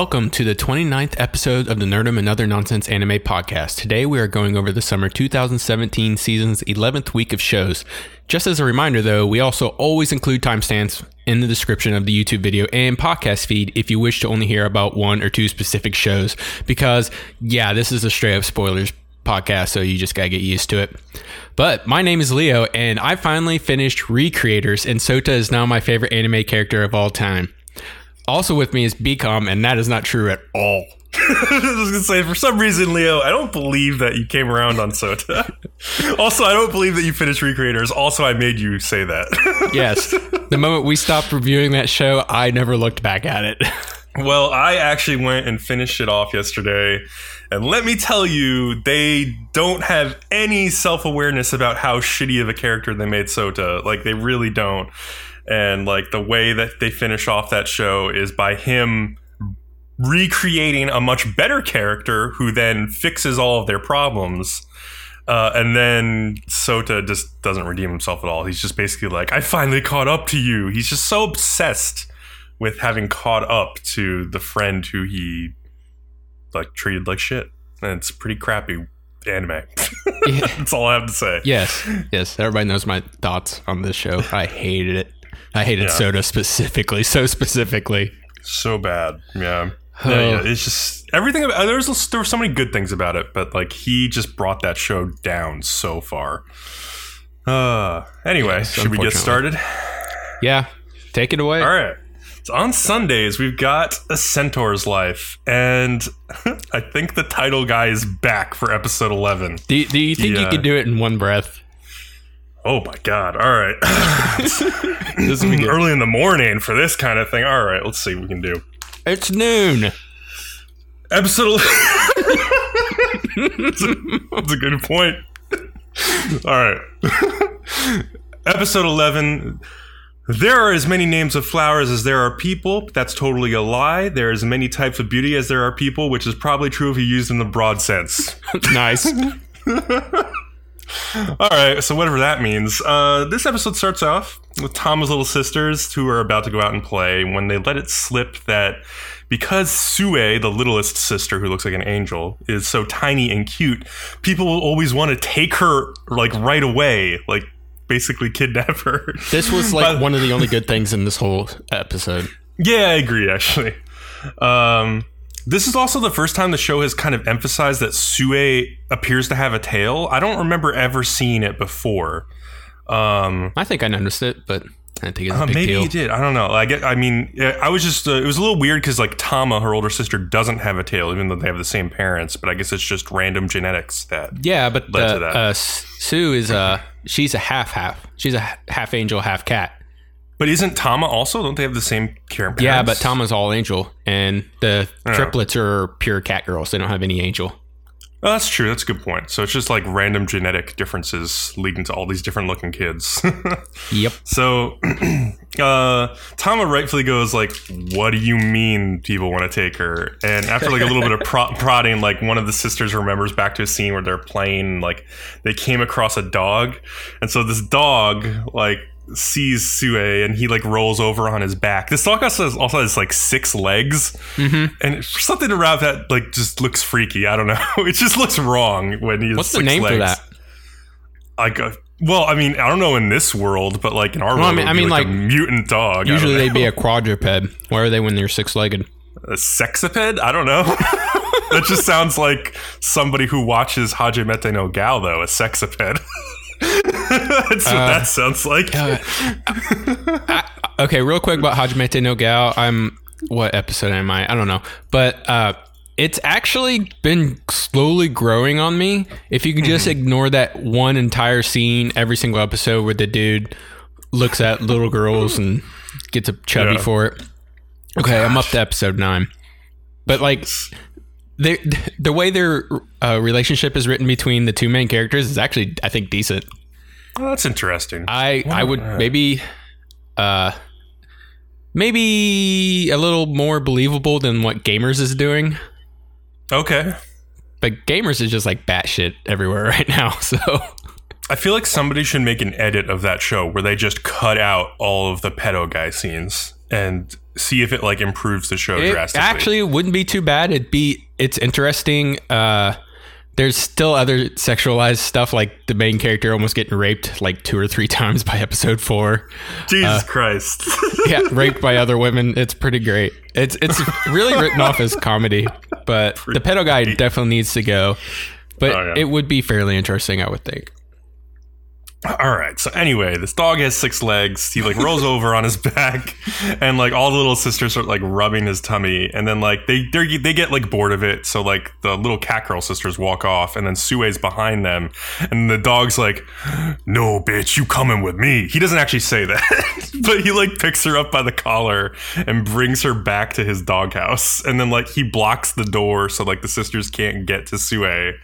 Welcome to the 29th episode of the Nerdum and Other Nonsense Anime Podcast. Today we are going over the summer 2017 season's 11th week of shows. Just as a reminder though, we also always include timestamps in the description of the YouTube video and podcast feed if you wish to only hear about one or two specific shows because yeah, this is a straight up spoilers podcast, so you just gotta get used to it. But my name is Leo, and I finally finished Recreators, and Sota is now my favorite anime character of all time. Also with me is Becom, and that is not true at all. I was gonna say, for some reason, Leo, I don't believe that you came around on Sota. also, I don't believe that you finished Recreators. Also, I made you say that. yes, the moment we stopped reviewing that show, I never looked back at it. well, I actually went and finished it off yesterday. And let me tell you, they don't have any self awareness about how shitty of a character they made Sota. Like, they really don't. And, like, the way that they finish off that show is by him recreating a much better character who then fixes all of their problems. Uh, and then Sota just doesn't redeem himself at all. He's just basically like, I finally caught up to you. He's just so obsessed with having caught up to the friend who he like treated like shit. And it's pretty crappy anime. Yeah. That's all I have to say. Yes, yes. Everybody knows my thoughts on this show. I hated it. I hated yeah. Sota specifically, so specifically. So bad. Yeah. Oh. Yeah, yeah, it's just everything. About, there's there were so many good things about it, but like he just brought that show down so far. Uh, anyway, yes, should we get started? Yeah, take it away. All right. So on Sundays, we've got A Centaur's Life, and I think the title guy is back for episode 11. Do, do you think yeah. you could do it in one breath? Oh my god! All right, this is early in the morning for this kind of thing. All right, let's see what we can do. It's noon. Episode. that's, a, that's a good point. All right, episode eleven there are as many names of flowers as there are people. That's totally a lie. There are as many types of beauty as there are people, which is probably true if you used in the broad sense. nice. All right, so whatever that means. Uh, this episode starts off with Tama's little sisters who are about to go out and play when they let it slip that because Sue, the littlest sister who looks like an angel, is so tiny and cute, people will always want to take her like right away. Like basically kidnap her. This was like but, one of the only good things in this whole episode. Yeah, I agree. Actually, um, this is also the first time the show has kind of emphasized that Sue appears to have a tail. I don't remember ever seeing it before. Um, I think I noticed it, but I think it's uh, maybe deal. you did. I don't know. I get. I mean, I was just. Uh, it was a little weird because like Tama, her older sister, doesn't have a tail, even though they have the same parents. But I guess it's just random genetics that. Yeah, but led to that. Uh, Sue is a. she's a half half. She's a half angel, half cat. But isn't Tama also? Don't they have the same parents? Yeah, but Tama's all angel, and the oh. triplets are pure cat girls. They don't have any angel. Oh, that's true. That's a good point. So it's just like random genetic differences leading to all these different looking kids. yep. So uh, Tama rightfully goes like, "What do you mean people want to take her?" And after like a little bit of pro- prodding, like one of the sisters remembers back to a scene where they're playing. Like they came across a dog, and so this dog like sees Sue and he like rolls over on his back. This dog also has, also has like six legs, mm-hmm. and something around that like just looks freaky. I don't know. it just looks wrong when he. What's the name legs. for that? Like, uh, well, I mean, I don't know in this world, but like in our well, world, I mean, I mean like, like, a mutant dog. Usually they'd be a quadruped. Where are they when they're six legged? A sexiped? I don't know. that just sounds like somebody who watches Hajimete no Gal, though, a sexiped. That's what uh, that sounds like. Uh, I, okay, real quick about Hajimete no Gal. I'm what episode am I? I don't know, but uh, it's actually been slowly growing on me. If you can just mm-hmm. ignore that one entire scene every single episode where the dude looks at little girls and gets a chubby yeah. for it. Okay, Gosh. I'm up to episode nine, but like the the way their uh, relationship is written between the two main characters is actually, I think, decent. Oh, that's interesting. I I would maybe, uh, maybe a little more believable than what Gamers is doing. Okay, but Gamers is just like batshit everywhere right now. So I feel like somebody should make an edit of that show where they just cut out all of the pedo guy scenes and see if it like improves the show It drastically. actually it wouldn't be too bad. It'd be it's interesting. Uh, there's still other sexualized stuff like the main character almost getting raped like two or three times by episode four. Jesus Christ. Yeah, raped by other women. It's pretty great. It's it's really written off as comedy, but the pedo guy definitely needs to go. But Oh, yeah. it would be fairly interesting, I would think. All right. So anyway, this dog has six legs. He like rolls over on his back, and like all the little sisters start like rubbing his tummy, and then like they they get like bored of it. So like the little cat girl sisters walk off, and then Sue's behind them, and the dog's like, "No, bitch, you coming with me?" He doesn't actually say that, but he like picks her up by the collar and brings her back to his doghouse, and then like he blocks the door so like the sisters can't get to Sue.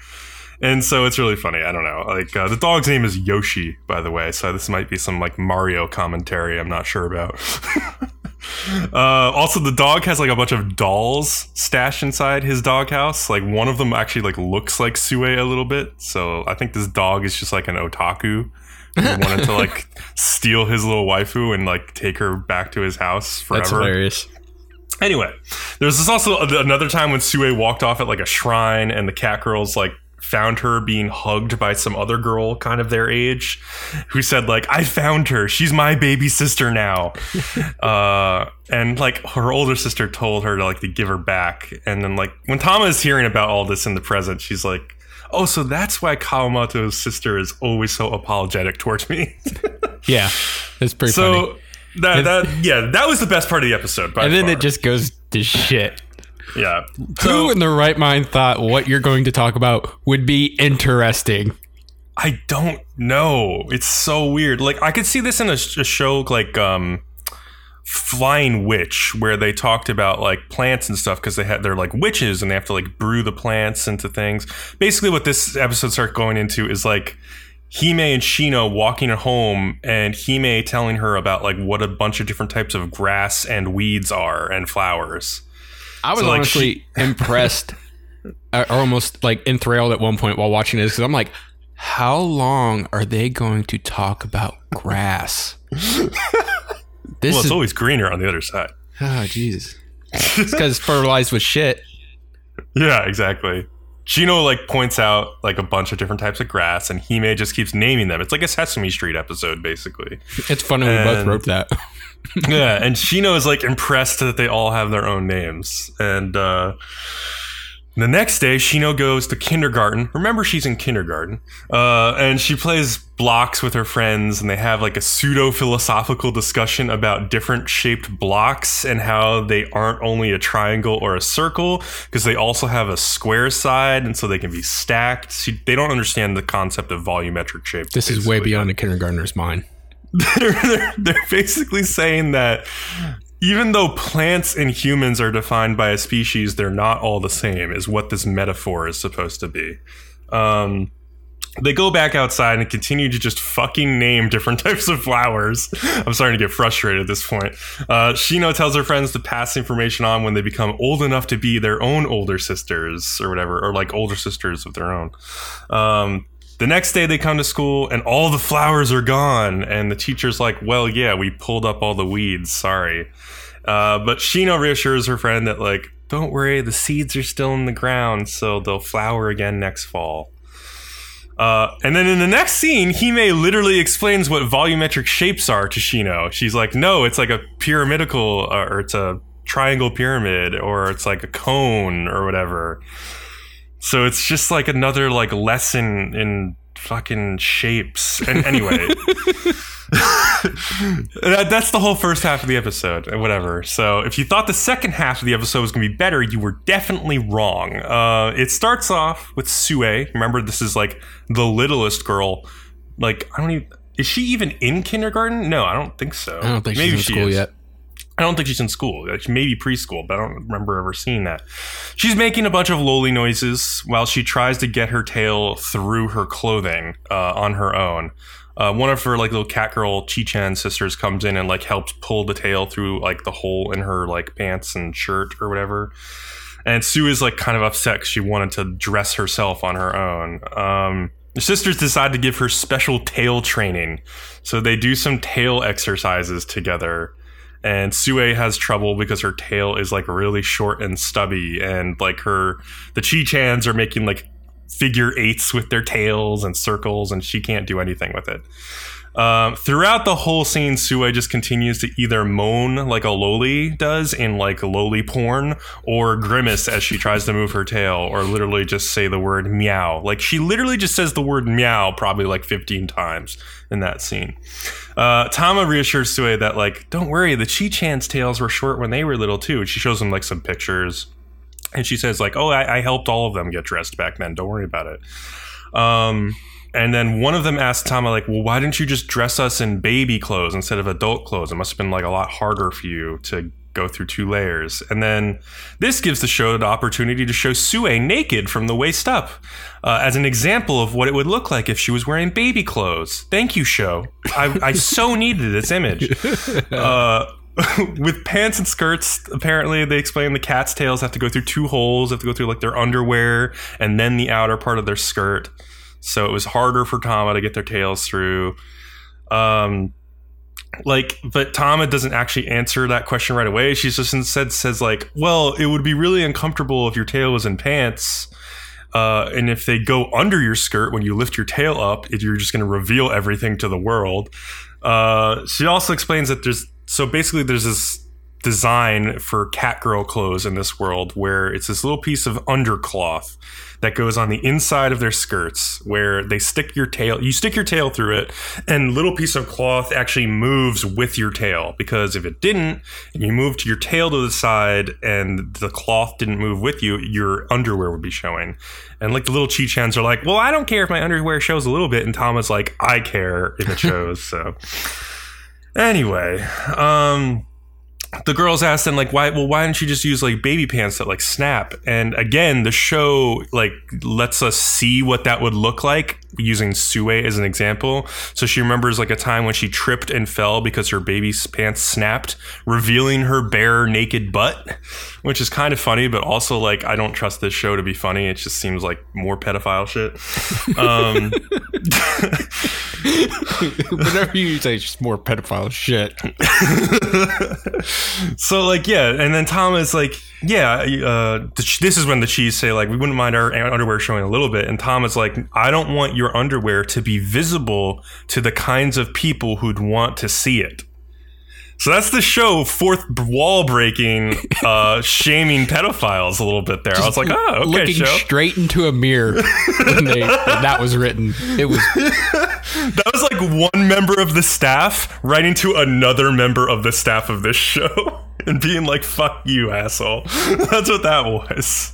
And so it's really funny. I don't know. Like uh, the dog's name is Yoshi, by the way. So this might be some like Mario commentary. I'm not sure about. uh, also, the dog has like a bunch of dolls stashed inside his doghouse. Like one of them actually like looks like Sue a little bit. So I think this dog is just like an otaku. who wanted to like steal his little waifu and like take her back to his house forever. That's hilarious. Anyway, there's this also another time when Sue walked off at like a shrine and the cat girls like found her being hugged by some other girl kind of their age who said like I found her she's my baby sister now uh and like her older sister told her to like to give her back and then like when Tama is hearing about all this in the present she's like oh so that's why Kawamoto's sister is always so apologetic towards me Yeah, it's pretty funny. so that that yeah that was the best part of the episode by And then far. it just goes to shit. Yeah Who in the right mind thought what you're going to talk about would be interesting? I don't know. It's so weird. Like I could see this in a, a show like um Flying Witch where they talked about like plants and stuff because they had they're like witches and they have to like brew the plants into things. Basically what this episode starts going into is like Hime and Shino walking home and Hime telling her about like what a bunch of different types of grass and weeds are and flowers. I was So, like, honestly impressed, uh, or almost like enthralled at one point while watching this because I'm like, how long are they going to talk about grass? This Well, it's is always greener on the other side. oh Jesus, it's because fertilized with shit. Yeah, exactly. Shino like points out like a bunch of different types of grass, and Hime just keeps naming them. It's like a Sesame Street episode, basically. It's funny we both wrote that. Yeah, and Shino is like impressed that they all have their own names. And uh, the next day, Shino goes to kindergarten. Remember, she's in kindergarten, uh, and she plays blocks with her friends, and they have like a pseudo philosophical discussion about different shaped blocks and how they aren't only a triangle or a circle because they also have a square side, and so they can be stacked. She, they don't understand the concept of volumetric shape. This is way beyond a kindergartner's mind. They're, they're, they're basically saying that even though plants and humans are defined by a species, they're not all the same, is what this metaphor is supposed to be. Um, they go back outside and continue to just fucking name different types of flowers. I'm starting to get frustrated at this point. Uh, Shino tells her friends to pass information on when they become old enough to be their own older sisters or whatever, or like older sisters of their own. Um, the next day they come to school and all the flowers are gone. And the teacher's like, well, yeah, we pulled up all the weeds. Sorry. Uh, but Shino reassures her friend that, like, don't worry, the seeds are still in the ground, so they'll flower again next fall. Uh, and then in the next scene, Hime literally explains what volumetric shapes are to Shino. She's like, no, it's like a pyramidal, uh, or it's a triangle pyramid, or it's like a cone, or whatever. So it's just like another like lesson in fucking shapes. And anyway, that, that's the whole first half of the episode, and whatever. So if you thought the second half of the episode was going to be better, you were definitely wrong. Uh, it starts off with Sue. Remember, this is like the littlest girl. Like I don't even. Is she even in kindergarten? No, I don't think so. I don't think Maybe she's in she school is. yet. I don't think she's in school. Like, Maybe preschool, but I don't remember ever seeing that. She's making a bunch of loli noises while she tries to get her tail through her clothing uh, on her own. Uh, one of her like little cat girl Chi-Chan sisters comes in and like helps pull the tail through like the hole in her like pants and shirt or whatever. And Sue is like kind of upset she wanted to dress herself on her own. Um, the sisters decide to give her special tail training, so they do some tail exercises together. And Sue has trouble because her tail is like really short and stubby, and like her the Chi Chans are making like figure eights with their tails and circles, and she can't do anything with it. Um, throughout the whole scene, Sue just continues to either moan like a loli does in like loli porn, or grimace as she tries to move her tail, or literally just say the word meow. Like she literally just says the word meow probably like 15 times in that scene. Uh, Tama reassures Sue that like, don't worry, the Chi Chan's tails were short when they were little too. And She shows them like some pictures, and she says like, oh, I, I helped all of them get dressed back then. Don't worry about it. Um, and then one of them asked Tama, like, well, why didn't you just dress us in baby clothes instead of adult clothes? It must have been like a lot harder for you to go through two layers. And then this gives the show the opportunity to show Sue naked from the waist up uh, as an example of what it would look like if she was wearing baby clothes. Thank you, show. I, I so needed this image. Uh, with pants and skirts, apparently they explain the cat's tails have to go through two holes, have to go through like their underwear and then the outer part of their skirt so it was harder for Tama to get their tails through. Um, like, but Tama doesn't actually answer that question right away. She just instead says like, "Well, it would be really uncomfortable if your tail was in pants." Uh, and if they go under your skirt when you lift your tail up, you're just going to reveal everything to the world. Uh, she also explains that there's so basically there's this design for cat girl clothes in this world where it's this little piece of undercloth that goes on the inside of their skirts where they stick your tail you stick your tail through it and little piece of cloth actually moves with your tail. Because if it didn't and you moved your tail to the side and the cloth didn't move with you your underwear would be showing. And like the little chi chans are like well i don't care if my underwear shows a little bit and Tama's like i care if it shows so. Anyway um the girls asked them like why well why don't you just use like baby pants that like snap? And again the show like lets us see what that would look like using Sue as an example. So she remembers like a time when she tripped and fell because her baby's pants snapped revealing her bare naked butt which is kind of funny but also like I don't trust this show to be funny. It just seems like more pedophile shit. Um whatever you say just more pedophile shit so like yeah, and then Tama's like yeah, uh, this is when the cheese say like we wouldn't mind our underwear showing a little bit, and Tama's like I don't want your underwear to be visible to the kinds of people who'd want to see it. So that's the show, fourth wall breaking, uh, shaming pedophiles a little bit there. Just I was like, oh, okay, looking show. straight into a mirror when, they, when that was written. It was that was like one member of the staff writing to another member of the staff of this show and being like, "Fuck you, asshole." That's what that was.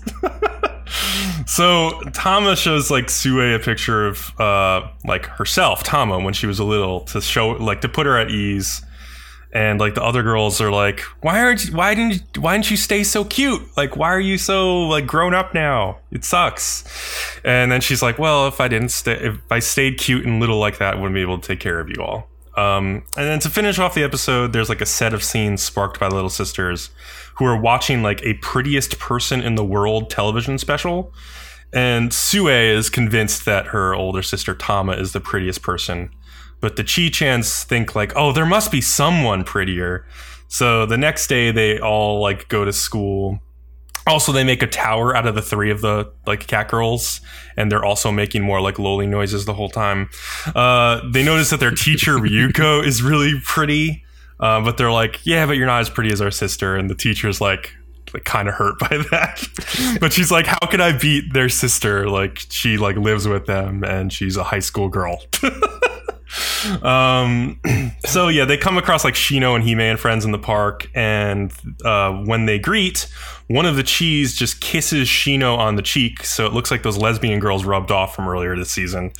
so Tama shows like Sue a picture of uh, like herself, Tama, when she was a little, to show like to put her at ease and like the other girls are like why aren't you, why didn't you, why didn't you stay so cute? Like why are you so like grown up now? It sucks. And then she's like well if i didn't stay if i stayed cute and little like that I wouldn't be able to take care of you all. Um, and then to finish off the episode there's like a set of scenes sparked by little sisters who are watching like a prettiest person in the world television special. And sue is convinced that her older sister tama is the prettiest person but the Chi Chans think like, oh, there must be someone prettier. So the next day they all like go to school. Also, they make a tower out of the three of the like cat girls, and they're also making more like loli noises the whole time. Uh, they notice that their teacher Ryuko is really pretty, uh, but they're like, yeah, but you're not as pretty as our sister. And the teacher's like, like kind of hurt by that. but she's like, how can I beat their sister? Like she like lives with them, and she's a high school girl. um, so yeah, they come across like Shino and Hime and friends in the park, and uh, when they greet, one of the cheese just kisses Shino on the cheek, so it looks like those lesbian girls rubbed off from earlier this season.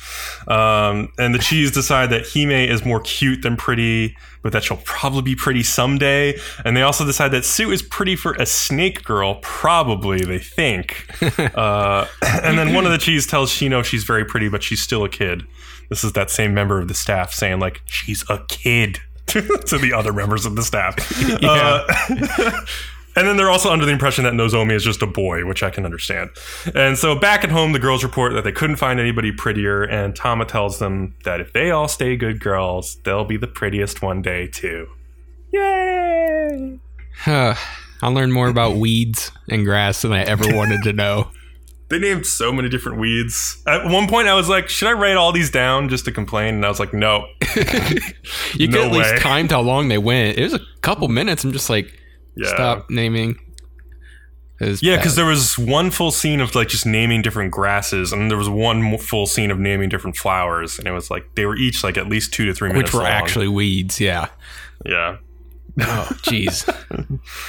Um, and the cheese decide that Hime is more cute than pretty, but that she'll probably be pretty someday. And they also decide that Sue is pretty for a snake girl, probably they think. uh, and then one of the cheese tells Shino she's very pretty, but she's still a kid. This is that same member of the staff saying like she's a kid to the other members of the staff. Yeah. Uh, and then they're also under the impression that Nozomi is just a boy, which I can understand. And so back at home, the girls report that they couldn't find anybody prettier, and Tama tells them that if they all stay good girls, they'll be the prettiest one day too. Yay! way. I'll learn more about weeds and grass than I ever wanted to know. They named so many different weeds. At one point, I was like, "Should I write all these down just to complain?" And I was like, "No." You No could at least timed how long they went. It was a couple minutes. I'm just like, Yeah. stop naming. Yeah, because there was one full scene of like just naming different grasses, and there was one full scene of naming different flowers, and it was like they were each like at least two to three minutes which were long. actually weeds. Yeah. yeah, Oh, jeez.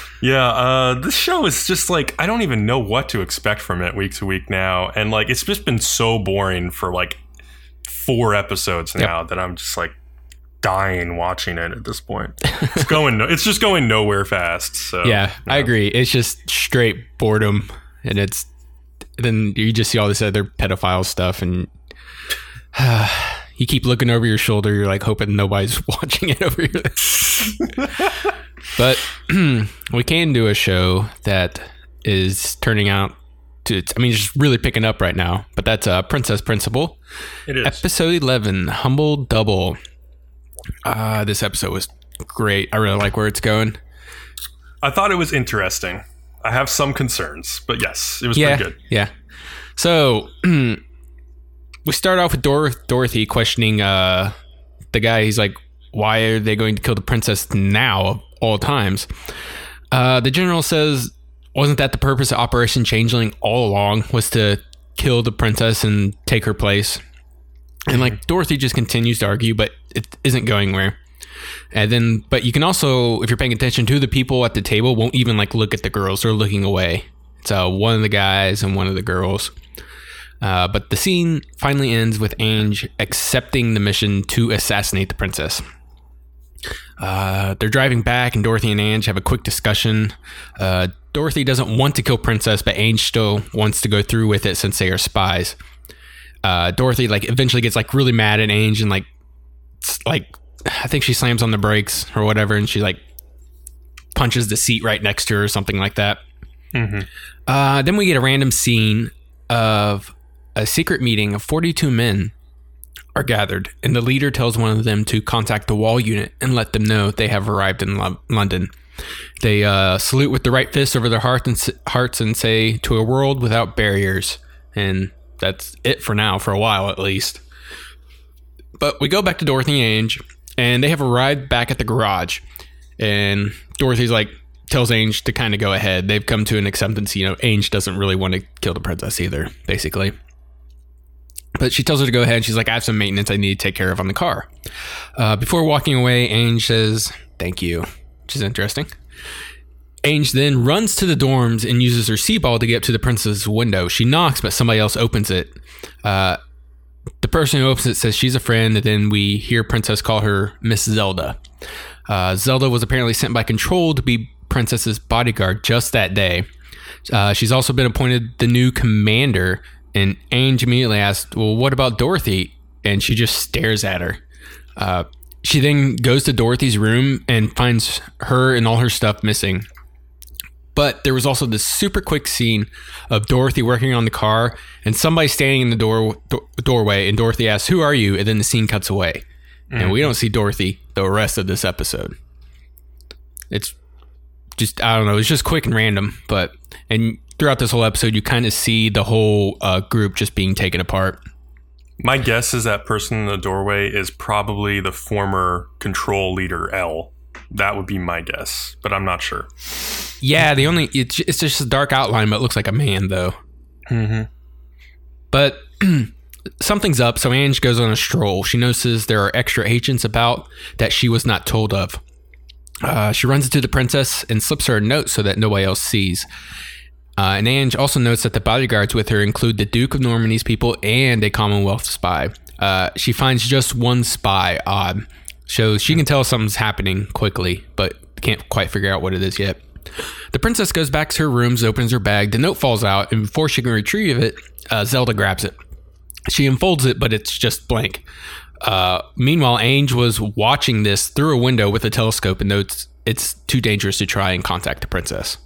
yeah. Uh, this show is just like I don't even know what to expect from it week to week now, and like it's just been so boring for like four episodes Yep. now that I'm just like dying watching it at this point. It's going, no- it's just going nowhere fast. So yeah, I agree. It's just straight boredom, and it's then you just see all this other pedophile stuff, and you keep looking over your shoulder. You're like hoping nobody's watching it over here. but we can do a show that is turning out to. I mean, it's just really picking up right now. But that's uh, Princess Principal. It is. Episode 11, Humble Double. Uh, this episode was great. I really like where it's going. I thought it was interesting. I have some concerns, but yes, it was yeah, pretty good. Yeah. So we start off with Dor- Dorothy questioning uh, the guy. He's like, why are they going to kill the princess now of all times? Uh, the general says, wasn't that the purpose of Operation Changeling all along? Was to kill the princess and take her place? And like Dorothy just continues to argue, but it isn't going where. And then, but you can also, if you're paying attention to the people at the table, won't even like look at the girls. They're looking away. It's uh, one of the guys and one of the girls. Uh, but the scene finally ends with Ange accepting the mission to assassinate the princess. Uh, they're driving back, and Dorothy and Ange have a quick discussion. Uh, Dorothy doesn't want to kill Princess, but Ange still wants to go through with it since they are spies. Uh, Dorothy like eventually gets like really mad at Ange and like like I think she slams on the brakes or whatever, and she like punches the seat right next to her or something like that. Mhm. Uh, then we get a random scene of a secret meeting of 42 men are gathered, and the leader tells one of them to contact the wall unit and let them know they have arrived in Lo- London. They uh, salute with the right fist over their heart and s- hearts and say, "To a world without barriers." And that's it for now, for a while at least. But we go back to Dorothy and Ange, and they have arrived back at the garage. And Dorothy's like, tells Ange to kind of go ahead. They've come to an acceptance. You know, Ange doesn't really want to kill the princess either, basically. But she tells her to go ahead. She's like, I have some maintenance I need to take care of on the car. Uh, before walking away, Ange says, Thank you, which is interesting. Ange then runs to the dorms and uses her C-ball to get up to the princess's window. She knocks, but somebody else opens it. Uh, the person who opens it says she's a friend, and then we hear Princess call her Miss Zelda. Uh, Zelda was apparently sent by Control to be Princess's bodyguard just that day. Uh, she's also been appointed the new commander, and Ange immediately asked, Well, what about Dorothy? And she just stares at her. Uh, she then goes to Dorothy's room and finds her and all her stuff missing. But there was also this super quick scene of Dorothy working on the car and somebody standing in the door do- doorway, and Dorothy asks, "Who are you?" And then the scene cuts away, and we don't see Dorothy the rest of this episode. It's just I don't know. It's just quick and random, but and throughout this whole episode, you kind of see the whole uh, group just being taken apart. My guess is that person in the doorway is probably the former control leader L. That would be my guess, but I'm not sure. Yeah, the only it's it's just a dark outline, but it looks like a man though. Mm-hmm. But something's up, so Ange goes on a stroll. She notices there are extra agents about that she was not told of. Uh, she runs into the princess and slips her a note so that nobody else sees. Uh, and Ange also notes that the bodyguards with her include the Duke of Normandy's people and a Commonwealth spy. Uh, she finds just one spy odd. so she can tell something's happening quickly, but can't quite figure out what it is yet. The princess goes back to her rooms, opens her bag. The note falls out, and before she can retrieve it, uh, Zelda grabs it. She unfolds it, but it's just blank. Uh, meanwhile, Ange was watching this through a window with a telescope and notes it's too dangerous to try and contact the princess.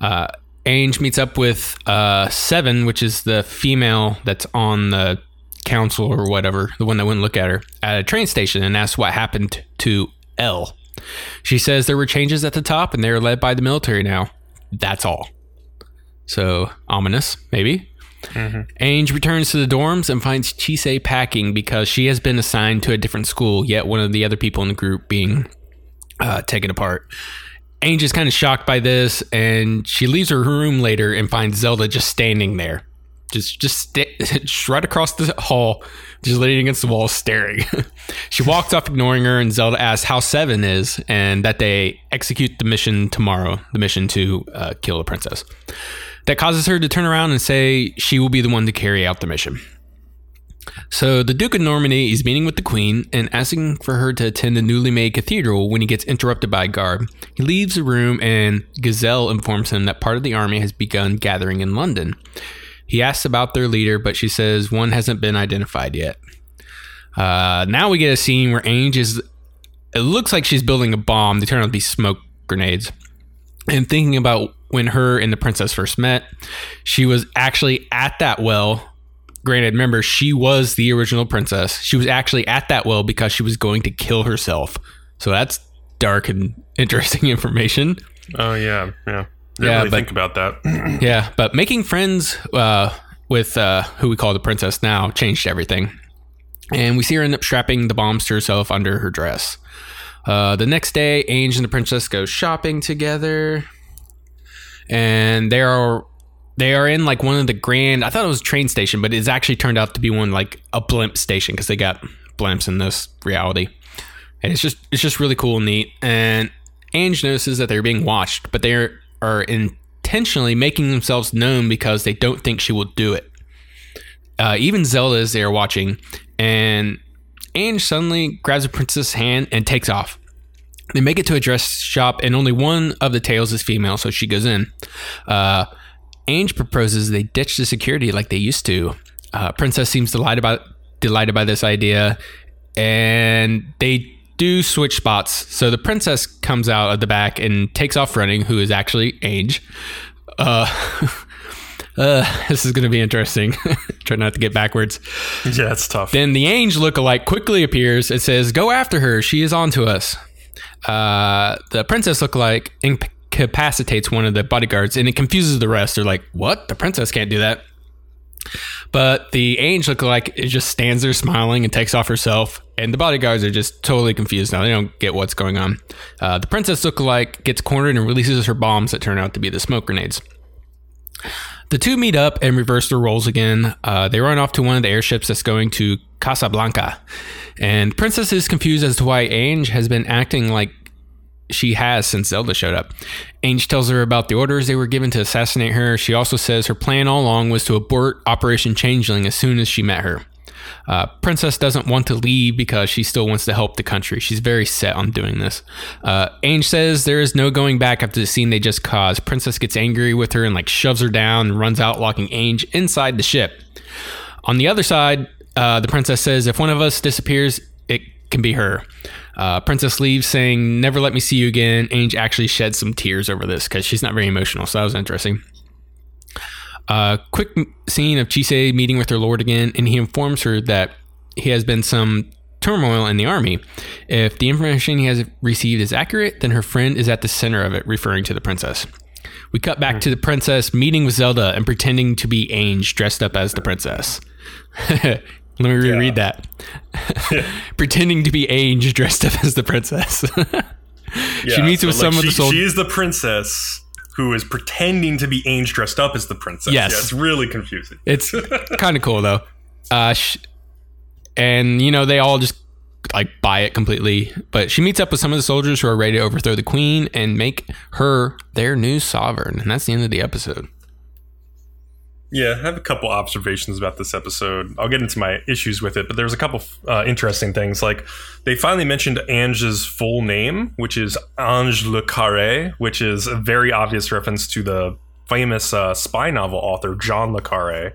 Uh, Ange meets up with uh, Seven, which is the female that's on the council or whatever, the one that wouldn't look at her, at a train station and asks what happened to L. She says there were changes at the top and they are led by the military now. That's all. So ominous, maybe. Mm-hmm. Ange returns to the dorms and finds Chise packing because she has been assigned to a different school, yet one of the other people in the group being uh, taken apart. Ange is kind of shocked by this, and she leaves her room later and finds Zelda just standing there, just just, just right across the hall, just leaning against the wall, staring. she walks off, ignoring her, and Zelda asks how Seven is, and that they execute the mission tomorrow, the mission to uh, kill the princess. That causes her to turn around and say she will be the one to carry out the mission. So the Duke of Normandy is meeting with the Queen and asking for her to attend the newly made cathedral when he gets interrupted by a guard. He leaves the room and Gazelle informs him that part of the army has begun gathering in London. He asks about their leader, but she says one hasn't been identified yet. Uh, now we get a scene where Ange is. It looks like she's building a bomb. They turn out to be smoke grenades. And thinking about when her and the princess first met, she was actually at that well granted, remember, she was the original princess. She was actually at that well because she was going to kill herself. So that's dark and interesting information. Oh yeah, yeah. Didn't yeah, really but, think about that. yeah, but making friends uh, with uh, who we call the princess now changed everything. And we see her end up strapping the bombs to herself under her dress. Uh, the next day, Ange and the princess go shopping together. And they are they are in like one of the grand. I thought it was train station, but it's actually turned out to be one like a blimp station because they got blimps in this reality, and it's just it's just really cool and neat. And Ange notices that they're being watched, but they are, intentionally making themselves known because they don't think she will do it. Uh, even Zelda is there watching, and Ange suddenly grabs the princess' hand and takes off. They make it to a dress shop, and only one of the tails is female, so she goes in. Uh, Ange proposes they ditch the security like they used to. Uh, Princess seems delighted about delighted by this idea, and they do switch spots. So the princess comes out of the back and takes off running, who is actually Ange. Uh, uh, this is going to be interesting. Try not to get backwards. Yeah, it's tough. Then the Ange lookalike quickly appears and says, "Go after her. She is on to us." Uh, the princess lookalike incapacitates one of the bodyguards and it confuses the rest. They're like, what? The princess can't do that. But the angel look like it just stands there smiling and takes off herself, and the bodyguards are just totally confused now. They don't get what's going on. Uh, the princess look like gets cornered and releases her bombs that turn out to be the smoke grenades. The two meet up and reverse their roles again. Uh, they run off to one of the airships that's going to Casablanca, and Princess is confused as to why Ange has been acting like she has since Zelda showed up. Ange tells her about the orders they were given to assassinate her. She also says her plan all along was to abort Operation Changeling as soon as she met her. Uh, Princess doesn't want to leave because she still wants to help the country. She's very set on doing this. Uh, Ange says there is no going back after the scene they just caused. Princess gets angry with her and like shoves her down and runs out, locking Ange inside the ship. On the other side, uh, the princess says if one of us disappears, it can be her. Uh, Princess leaves saying, Never let me see you again. Ange actually shed some tears over this because she's not very emotional. So that was interesting. Uh, quick scene of Chise meeting with her lord again, and he informs her that he has been some turmoil in the army. If the information he has received is accurate, then her friend is at the center of it, referring to the princess. We cut back to the princess meeting with Zelda and pretending to be Ange dressed up as the princess. Let me reread yeah. that. Pretending to be Ange dressed up as the princess. she meets so with like some she, of the soldiers. She is the princess who is pretending to be Ange dressed up as the princess. Yes. Yeah, it's really confusing. It's kind of cool though. Uh, sh- and you know they all just like buy it completely. But she meets up with some of the soldiers who are ready to overthrow the queen and make her their new sovereign. And that's the end of the episode. Yeah, I have a couple observations about this episode. I'll get into my issues with it, but there's a couple uh, interesting things. Like they finally mentioned Ange's full name, which is Ange Le Carre, which is a very obvious reference to the famous uh, spy novel author John Le Carre.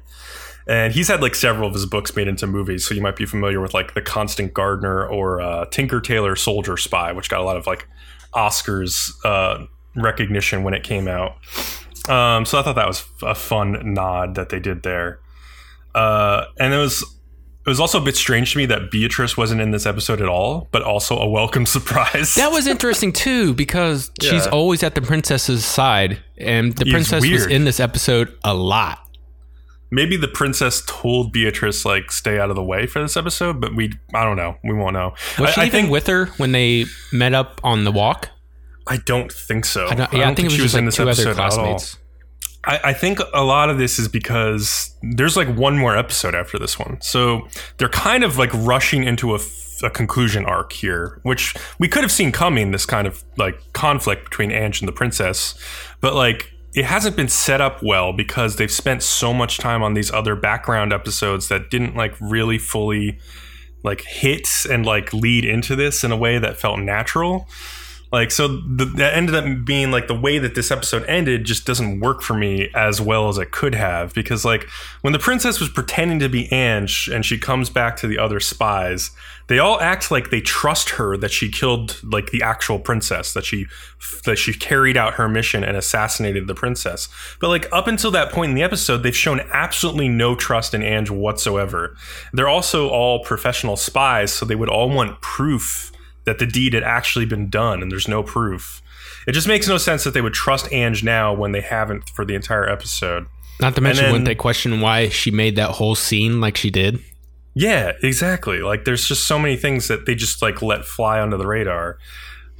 And he's had like several of his books made into movies, so you might be familiar with like The Constant Gardener or uh, Tinker Tailor Soldier Spy, which got a lot of like Oscars uh, recognition when it came out. Um, so I thought that was a fun nod that they did there. Uh, and it was It was also a bit strange to me that Beatrice wasn't in this episode at all, but also a welcome surprise. That was interesting too because she's always at the princess's side, and the It's princess was in this episode a lot. Maybe the princess told Beatrice like stay out of the way for this episode, but we I don't know. We won't know. Was I, she I even think with her when they met up on the walk? I don't think so. I, don't, yeah, I, think, it was just like two other at all. I, I think a lot of this is because there's like one more episode after this one. So they're kind of like rushing into a conclusion arc here, which we could have seen coming this kind of like conflict between Ange and the princess. But like it hasn't been set up well because they've spent so much time on these other background episodes that didn't like really fully like hit and like lead into this in a way that felt natural. Like so, the, that ended up being like the way that this episode ended just doesn't work for me as well as it could have because like when the princess was pretending to be Ange and she comes back to the other spies, they all act like they trust her that she killed like the actual princess that she that she carried out her mission and assassinated the princess. But like up until that point in the episode, they've shown absolutely no trust in Ange whatsoever. They're also all professional spies, so they would all want proof that the deed had actually been done and there's no proof. It just makes no sense that they would trust Ange now when they haven't for the entire episode. Not to mention, then- wouldn't they question why she made that whole scene like she did? Yeah, exactly. Like there's just so many things that they just like let fly under the radar.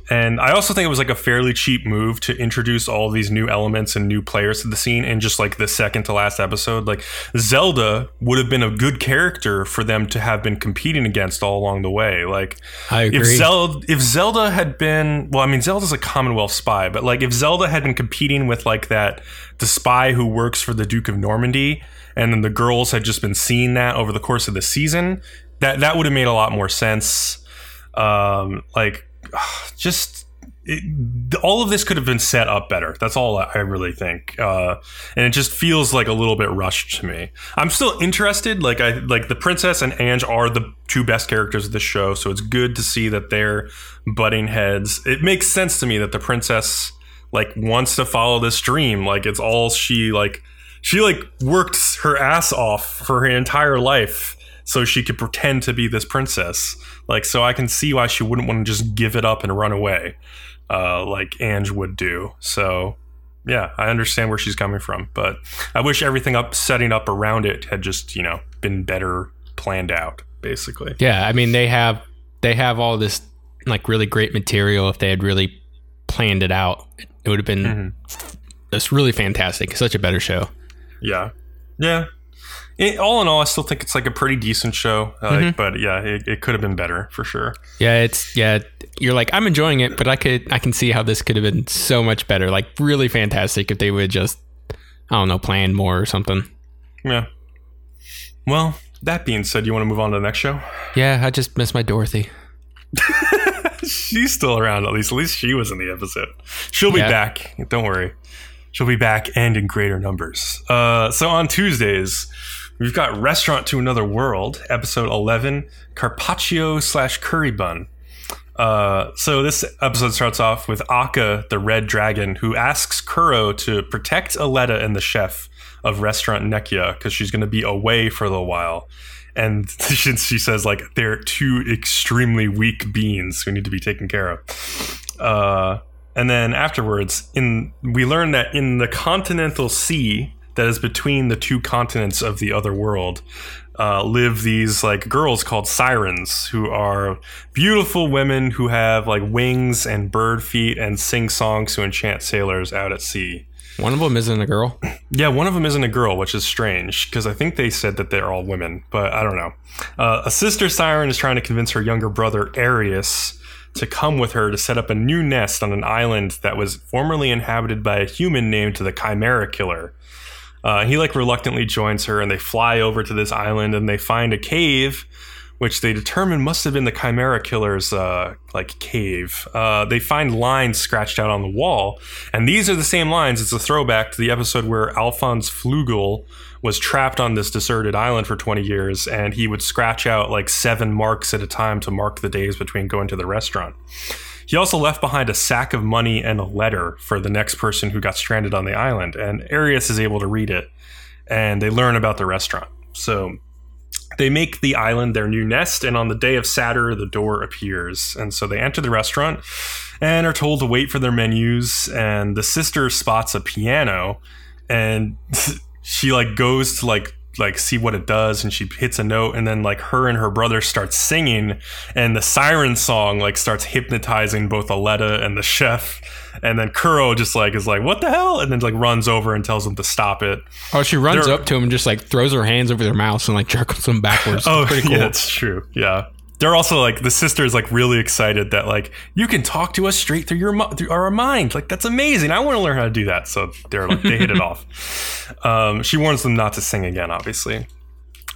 And I also think it was like a fairly cheap move to introduce all these new elements and new players to the scene in just like the second to last episode. Like Zelda would have been a good character for them to have been competing against all along the way. Like I if agree. Zelda if Zelda had been well, I mean Zelda's a Commonwealth spy, but like if Zelda had been competing with like that the spy who works for the Duke of Normandy, and then the girls had just been seeing that over the course of the season, that that would have made a lot more sense. Um, like just it, all of this could have been set up better. That's all I really think, uh, and it just feels like a little bit rushed to me. I'm still interested. Like I like the princess and Ange are the two best characters of the show, so it's good to see that they're butting heads. It makes sense to me that the princess like wants to follow this dream. Like it's all she like. She like worked her ass off for her entire life so she could pretend to be this princess. Like, so I can see why she wouldn't want to just give it up and run away, uh, like Ange would do. So, yeah, I understand where she's coming from, but I wish everything up setting up around it had just you know been better planned out, basically. Yeah, I mean they have they have all this like really great material. If they had really planned it out, it would have been Mhm. it's really fantastic. Such a better show. Yeah, yeah. It, all in all, I still think it's like a pretty decent show, like, but yeah, it, it could have been better for sure. Yeah, it's yeah. You're like I'm enjoying it, but I could I can see how this could have been so much better. Like really fantastic if they would just I don't know plan more or something. Yeah. Well, that being said, you want to move on to the next show? Yeah, I just miss my Dorothy. She's still around, at least. At least she was in the episode. She'll be Yeah. back. Don't worry. She'll be back and in greater numbers. Uh, so on Tuesdays, we've got Restaurant to Another World, episode 11, Carpaccio slash Curry Bun. Uh, so this episode starts off with Akka, the red dragon, who asks Kuro to protect Aletta and the chef of restaurant Nekoya because she's going to be away for a little while. And she, says, like, they're two extremely weak beings who need to be taken care of. Uh, and then afterwards, in we learn that in the continental sea that is between the two continents of the other world, uh, live these like girls called sirens, who are beautiful women who have like wings and bird feet and sing songs to enchant sailors out at sea. One of them isn't a girl. Yeah, one of them isn't a girl, which is strange because I think they said that they're all women, but I don't know. Uh, a sister siren is trying to convince her younger brother Arius to come with her to set up a new nest on an island that was formerly inhabited by a human named the Chimera Killer. Uh, he like reluctantly joins her, and they fly over to this island, and they find a cave, which they determine must have been the Chimera Killer's uh, like cave. Uh, they find lines scratched out on the wall, and these are the same lines. It's a throwback to the episode where Alphonse Flugel was trapped on this deserted island for 20 years, and he would scratch out like seven marks at a time to mark the days between going to the restaurant. He also left behind a sack of money and a letter for the next person who got stranded on the island, and Arius is able to read it, and they learn about the restaurant. So they make the island their new nest, and on the day of Saturn, the door appears. And so they enter the restaurant and are told to wait for their menus. And the sister spots a piano, and she like goes to like like see what it does and she hits a note and then like her and her brother start singing and the siren song like starts hypnotizing both Aletta and the chef and then Kuro just like is like what the hell and then like runs over and tells them to stop it Oh, she runs They're- up to him and just like throws her hands over their mouths and like jerks them backwards. Oh, pretty cool. yeah, that's true. Yeah. They're also like the sister is like really excited that like you can talk to us straight through your through our mind. Like that's amazing. I want to learn how to do that. So they're like they hit it off. Um, she warns them not to sing again, obviously.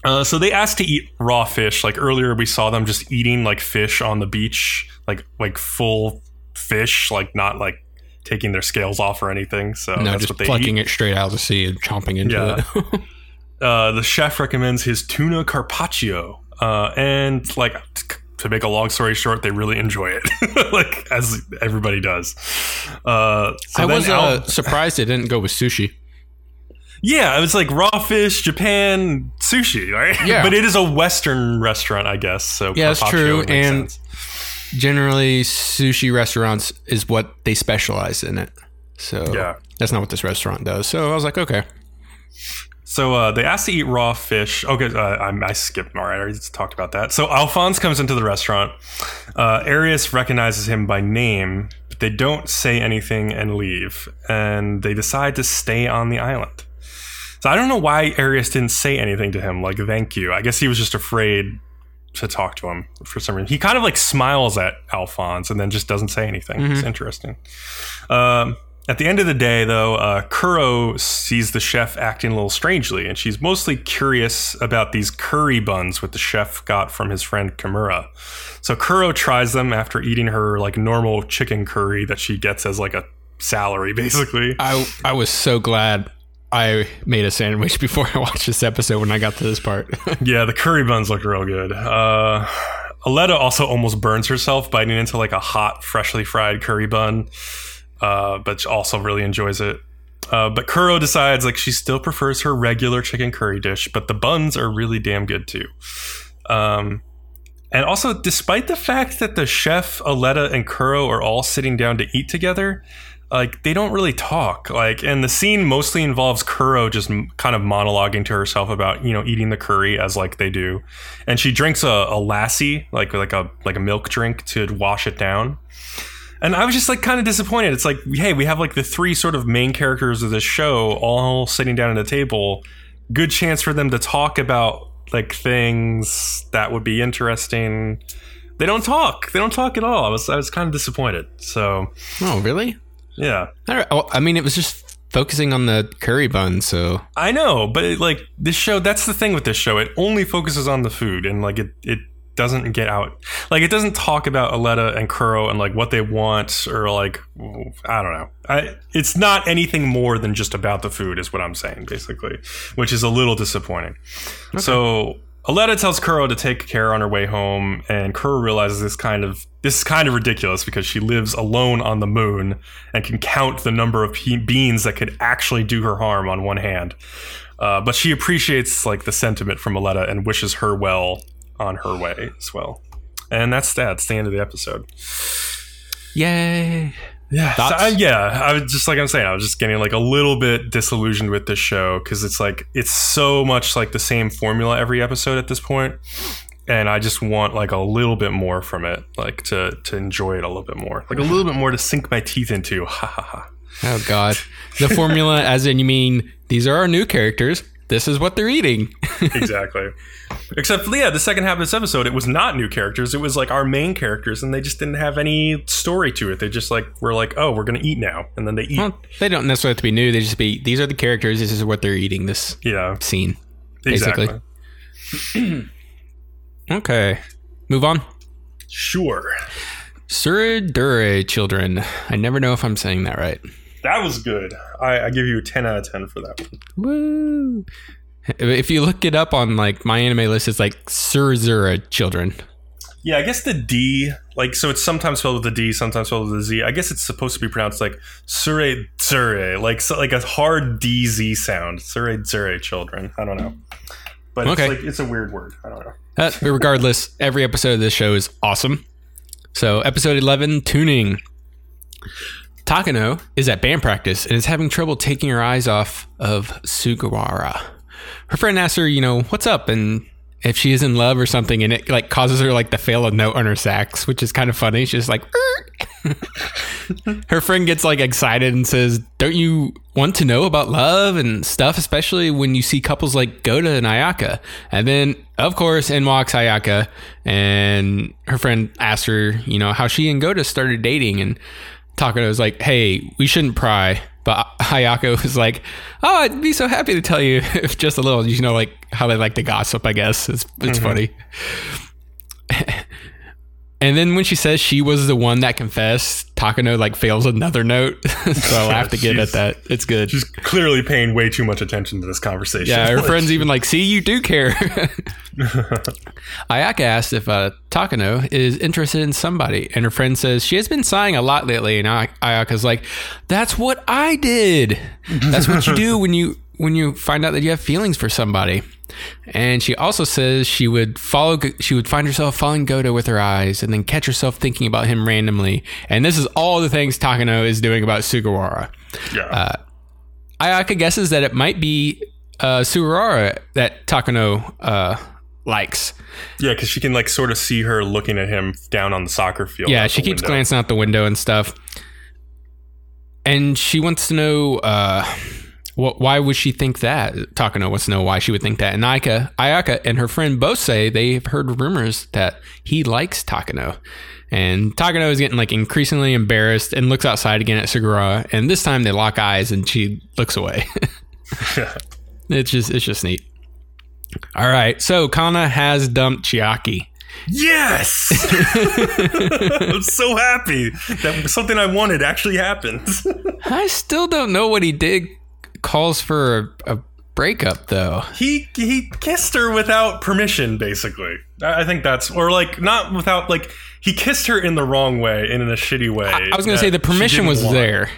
Uh, so they asked to eat raw fish. Like earlier, we saw them just eating like fish on the beach, like like full fish, like not like taking their scales off or anything. So no, that's just what they plucking eat. it straight out of the sea and chomping into Yeah. it. Uh, the chef recommends his tuna carpaccio, uh, and like t- to make a long story short, they really enjoy it, like as everybody does. Uh, so I was Al- uh, surprised it didn't go with sushi. yeah, it was like raw fish, Japan, sushi, right? Yeah. but it is a Western restaurant, I guess. So Yeah, that's true, and- sense. Generally, sushi restaurants is what they specialize in it. So Yeah. that's not what this restaurant does. So I was like, okay. So uh, they asked to eat raw fish. Okay, uh, I, I skipped. All right, I already talked about that. So Alphonse comes into the restaurant. Uh, Arius recognizes him by name, but they don't say anything and leave. And they decide to stay on the island. So I don't know why Arius didn't say anything to him, like thank you. I guess he was just afraid to talk to him for some reason. He kind of like smiles at Alphonse and then just doesn't say anything. It's interesting. Um, at the end of the day, though, uh, Kuro sees the chef acting a little strangely, and she's mostly curious about these curry buns that the chef got from his friend Kimura. So Kuro tries them after eating her like normal chicken curry that she gets as like a salary, basically. I I was so glad I made a sandwich before I watched this episode when I got to this part. Yeah, the curry buns look real good. Uh, Aletta also almost burns herself biting into like a hot, freshly fried curry bun, uh, but also really enjoys it. Uh, but Kuro decides like she still prefers her regular chicken curry dish, but the buns are really damn good too. Um, and also, despite the fact that the chef, Aletta, and Kuro are all sitting down to eat together, like they don't really talk. Like, and the scene mostly involves Kuro just m- kind of monologuing to herself about you know eating the curry as like they do, and she drinks a, a lassi, like like a like a milk drink to wash it down. And I was just like kind of disappointed. It's like, hey, we have like the three sort of main characters of this show all sitting down at a table. Good chance for them to talk about like things that would be interesting. They don't talk. They don't talk at all. I was I was kind of disappointed. So oh, really? yeah, I, I mean, it was just focusing on the curry bun. So I know, but it, like this show, that's the thing with this show. It only focuses on the food, and like it it doesn't get out. Like it doesn't talk about Aletta and Kuro and like what they want or like I don't know. I it's not anything more than just about the food, is what I'm saying basically, which is a little disappointing. So. Aletta tells Kuro to take care on her way home, and Kuro realizes this kind of this is kind of ridiculous because she lives alone on the moon and can count the number of pe- beings that could actually do her harm on one hand. Uh, but she appreciates like the sentiment from Aletta and wishes her well on her way as well. And that's that. That's the end of the episode. yay! Yeah, Thoughts? I, yeah. I was just like I'm saying. I was just getting like a little bit disillusioned with this show because it's like it's so much like the same formula every episode at this point, and I just want like a little bit more from it, like to to enjoy it a little bit more, like a little bit more to sink my teeth into. Ha ha ha. Oh God, the formula, as in you mean these are our new characters. This is what they're eating. exactly. Except, yeah, the second half of this episode, it was not new characters. It was like our main characters, and they just didn't have any story to it. They just like were like, oh, we're gonna eat now, and then they eat. Well, they don't necessarily have to be new. They just be these are the characters. This is what they're eating. This yeah, scene. Basically. exactly. Okay, move on. Sure, Suridure children. I never know if I'm saying that right. That was good. I, I give you a ten out of ten for that one. Woo! If you look it up on like my anime list, it's like Surizura children. Yeah, I guess the D, like, so it's sometimes spelled with a D, sometimes spelled with a Z. I guess it's supposed to be pronounced like Sure Tsure, like so, like a hard DZ sound. Sure Tsure children. I don't know. but Okay. it's like it's a weird word. I don't know. Uh, regardless, every episode of this show is awesome. So, episode 11, tuning. Takano is at band practice and is having trouble taking her eyes off of Sugawara. Her friend asks her, you know, what's up and if she is in love or something, and it like causes her like to fail a note on her sax, which is kind of funny. She's like, "Er." her friend gets like excited and says, "Don't you want to know about love and stuff, especially when you see couples like Goda and Ayaka?" And then, of course, in walks Ayaka, and her friend asks her, you know, how she and Goda started dating, and Takano was like, "Hey, we shouldn't pry." But Hayako was like, "Oh, I'd be so happy to tell you if just a little. You know, like how they like to gossip. I guess it's it's mm-hmm. funny." and then when she says she was the one that confessed, Takano like fails another note. so I laughed again at She's- that. It's good. She's clearly paying way too much attention to this conversation. Yeah, her friend's even like, "See, you do care." Ayaka asks if uh, Takano is interested in somebody, and her friend says she has been sighing a lot lately. And Ay- Ayaka's like, "That's what I did. That's what you do when you when you find out that you have feelings for somebody." And she also says she would follow. She would find herself following Goto with her eyes, and then catch herself thinking about him randomly. And this is all the things Takano is doing about Sugawara. yeah. uh, Ayaka guesses that it might be uh, Sugawara that Takano uh, likes. yeah, because she can like sort of see her looking at him down on the soccer field. Yeah, she keeps window. glancing out the window and stuff. And she wants to know uh, wh- why would she think that? Takano wants to know why she would think that. And Ayaka, Ayaka and her friend both say they've heard rumors that he likes Takano. And Takano is getting like increasingly embarrassed and looks outside again at Sugawara. And this time they lock eyes and she looks away. It's just it's just neat. All right, so Kana has dumped Chiaki. Yes! I'm so happy that something I wanted actually happened. I still don't know what he did calls for a, a breakup though. he he kissed her without permission, basically. I I think that's or like not without like he kissed her in the wrong way and in a shitty way. I was gonna say the permission was want. there.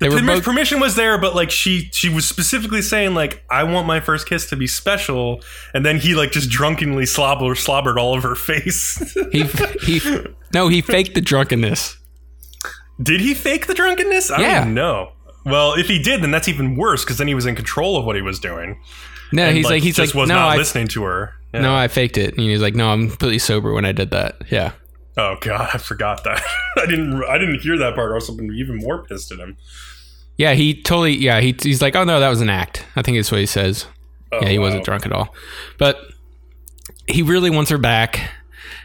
The Permi- both permission was there, but like she she was specifically saying like I want my first kiss to be special, and then he like just drunkenly slobbered slobbered all over her face. he he no he faked the drunkenness. Did he fake the drunkenness? I don't even know. Well, if he did, then that's even worse because then he was in control of what he was doing. No, And, he's like, he's just like was no not I listening to her. Yeah. no I faked it. And he's like no I'm completely sober when I did that. Yeah. Oh god, I forgot that. I didn't. I didn't hear that part. I was been even more pissed at him. Yeah, he totally. Yeah, he, he's like, oh no, that was an act. I think that's what he says. Oh, yeah, he wow. wasn't drunk at all, but he really wants her back.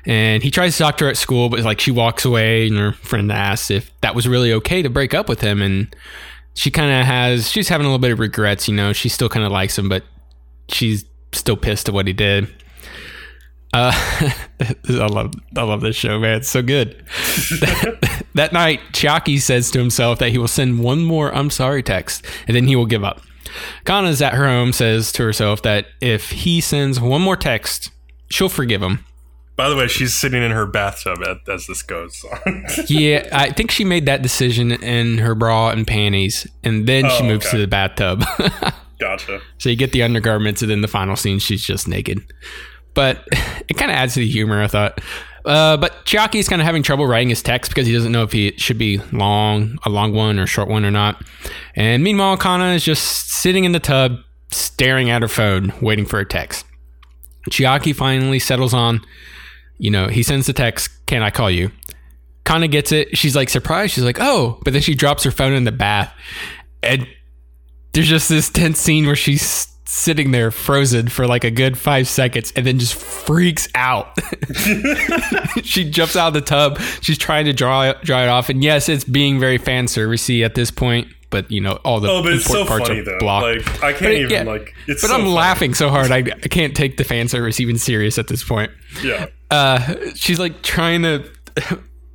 And he tries to talk to her at school, but like she walks away, and her friend asks if that was really okay to break up with him, and she kind of has. She's having a little bit of regrets. You know, she still kind of likes him, but she's still pissed at what he did. Uh, I love I love this show, man. It's so good. that night, Chiaki says to himself that he will send one more "I'm sorry" text, and then he will give up. Kana's at her home says to herself that if he sends one more text, she'll forgive him. By the way, she's sitting in her bathtub at, as this goes on. Yeah, I think she made that decision in her bra and panties, and then she Oh, moves okay. to the bathtub. gotcha. So you get the undergarments, and then the final scene, she's just naked. But it kind of adds to the humor, I thought. Uh, but Chiaki's kind of having trouble writing his text because he doesn't know if he it should be long, a long one, or a short one or not. And meanwhile, Kana is just sitting in the tub, staring at her phone, waiting for a text. Chiaki finally settles on, you know, he sends the text, Can I call you? Kana gets it. She's like surprised. She's like, Oh, but then she drops her phone in the bath. And there's just this tense scene where she's sitting there frozen for like a good five seconds and then just freaks out. she jumps out of the tub. She's trying to draw dry it off. And yes, it's being very fan servicey at this point. But you know all the Oh, but it's so parts funny are though. blocked. Like I can't it- even yeah. like. It's but so I'm funny. laughing so hard I, I can't take the fan service even serious at this point. Yeah. Uh, she's like trying to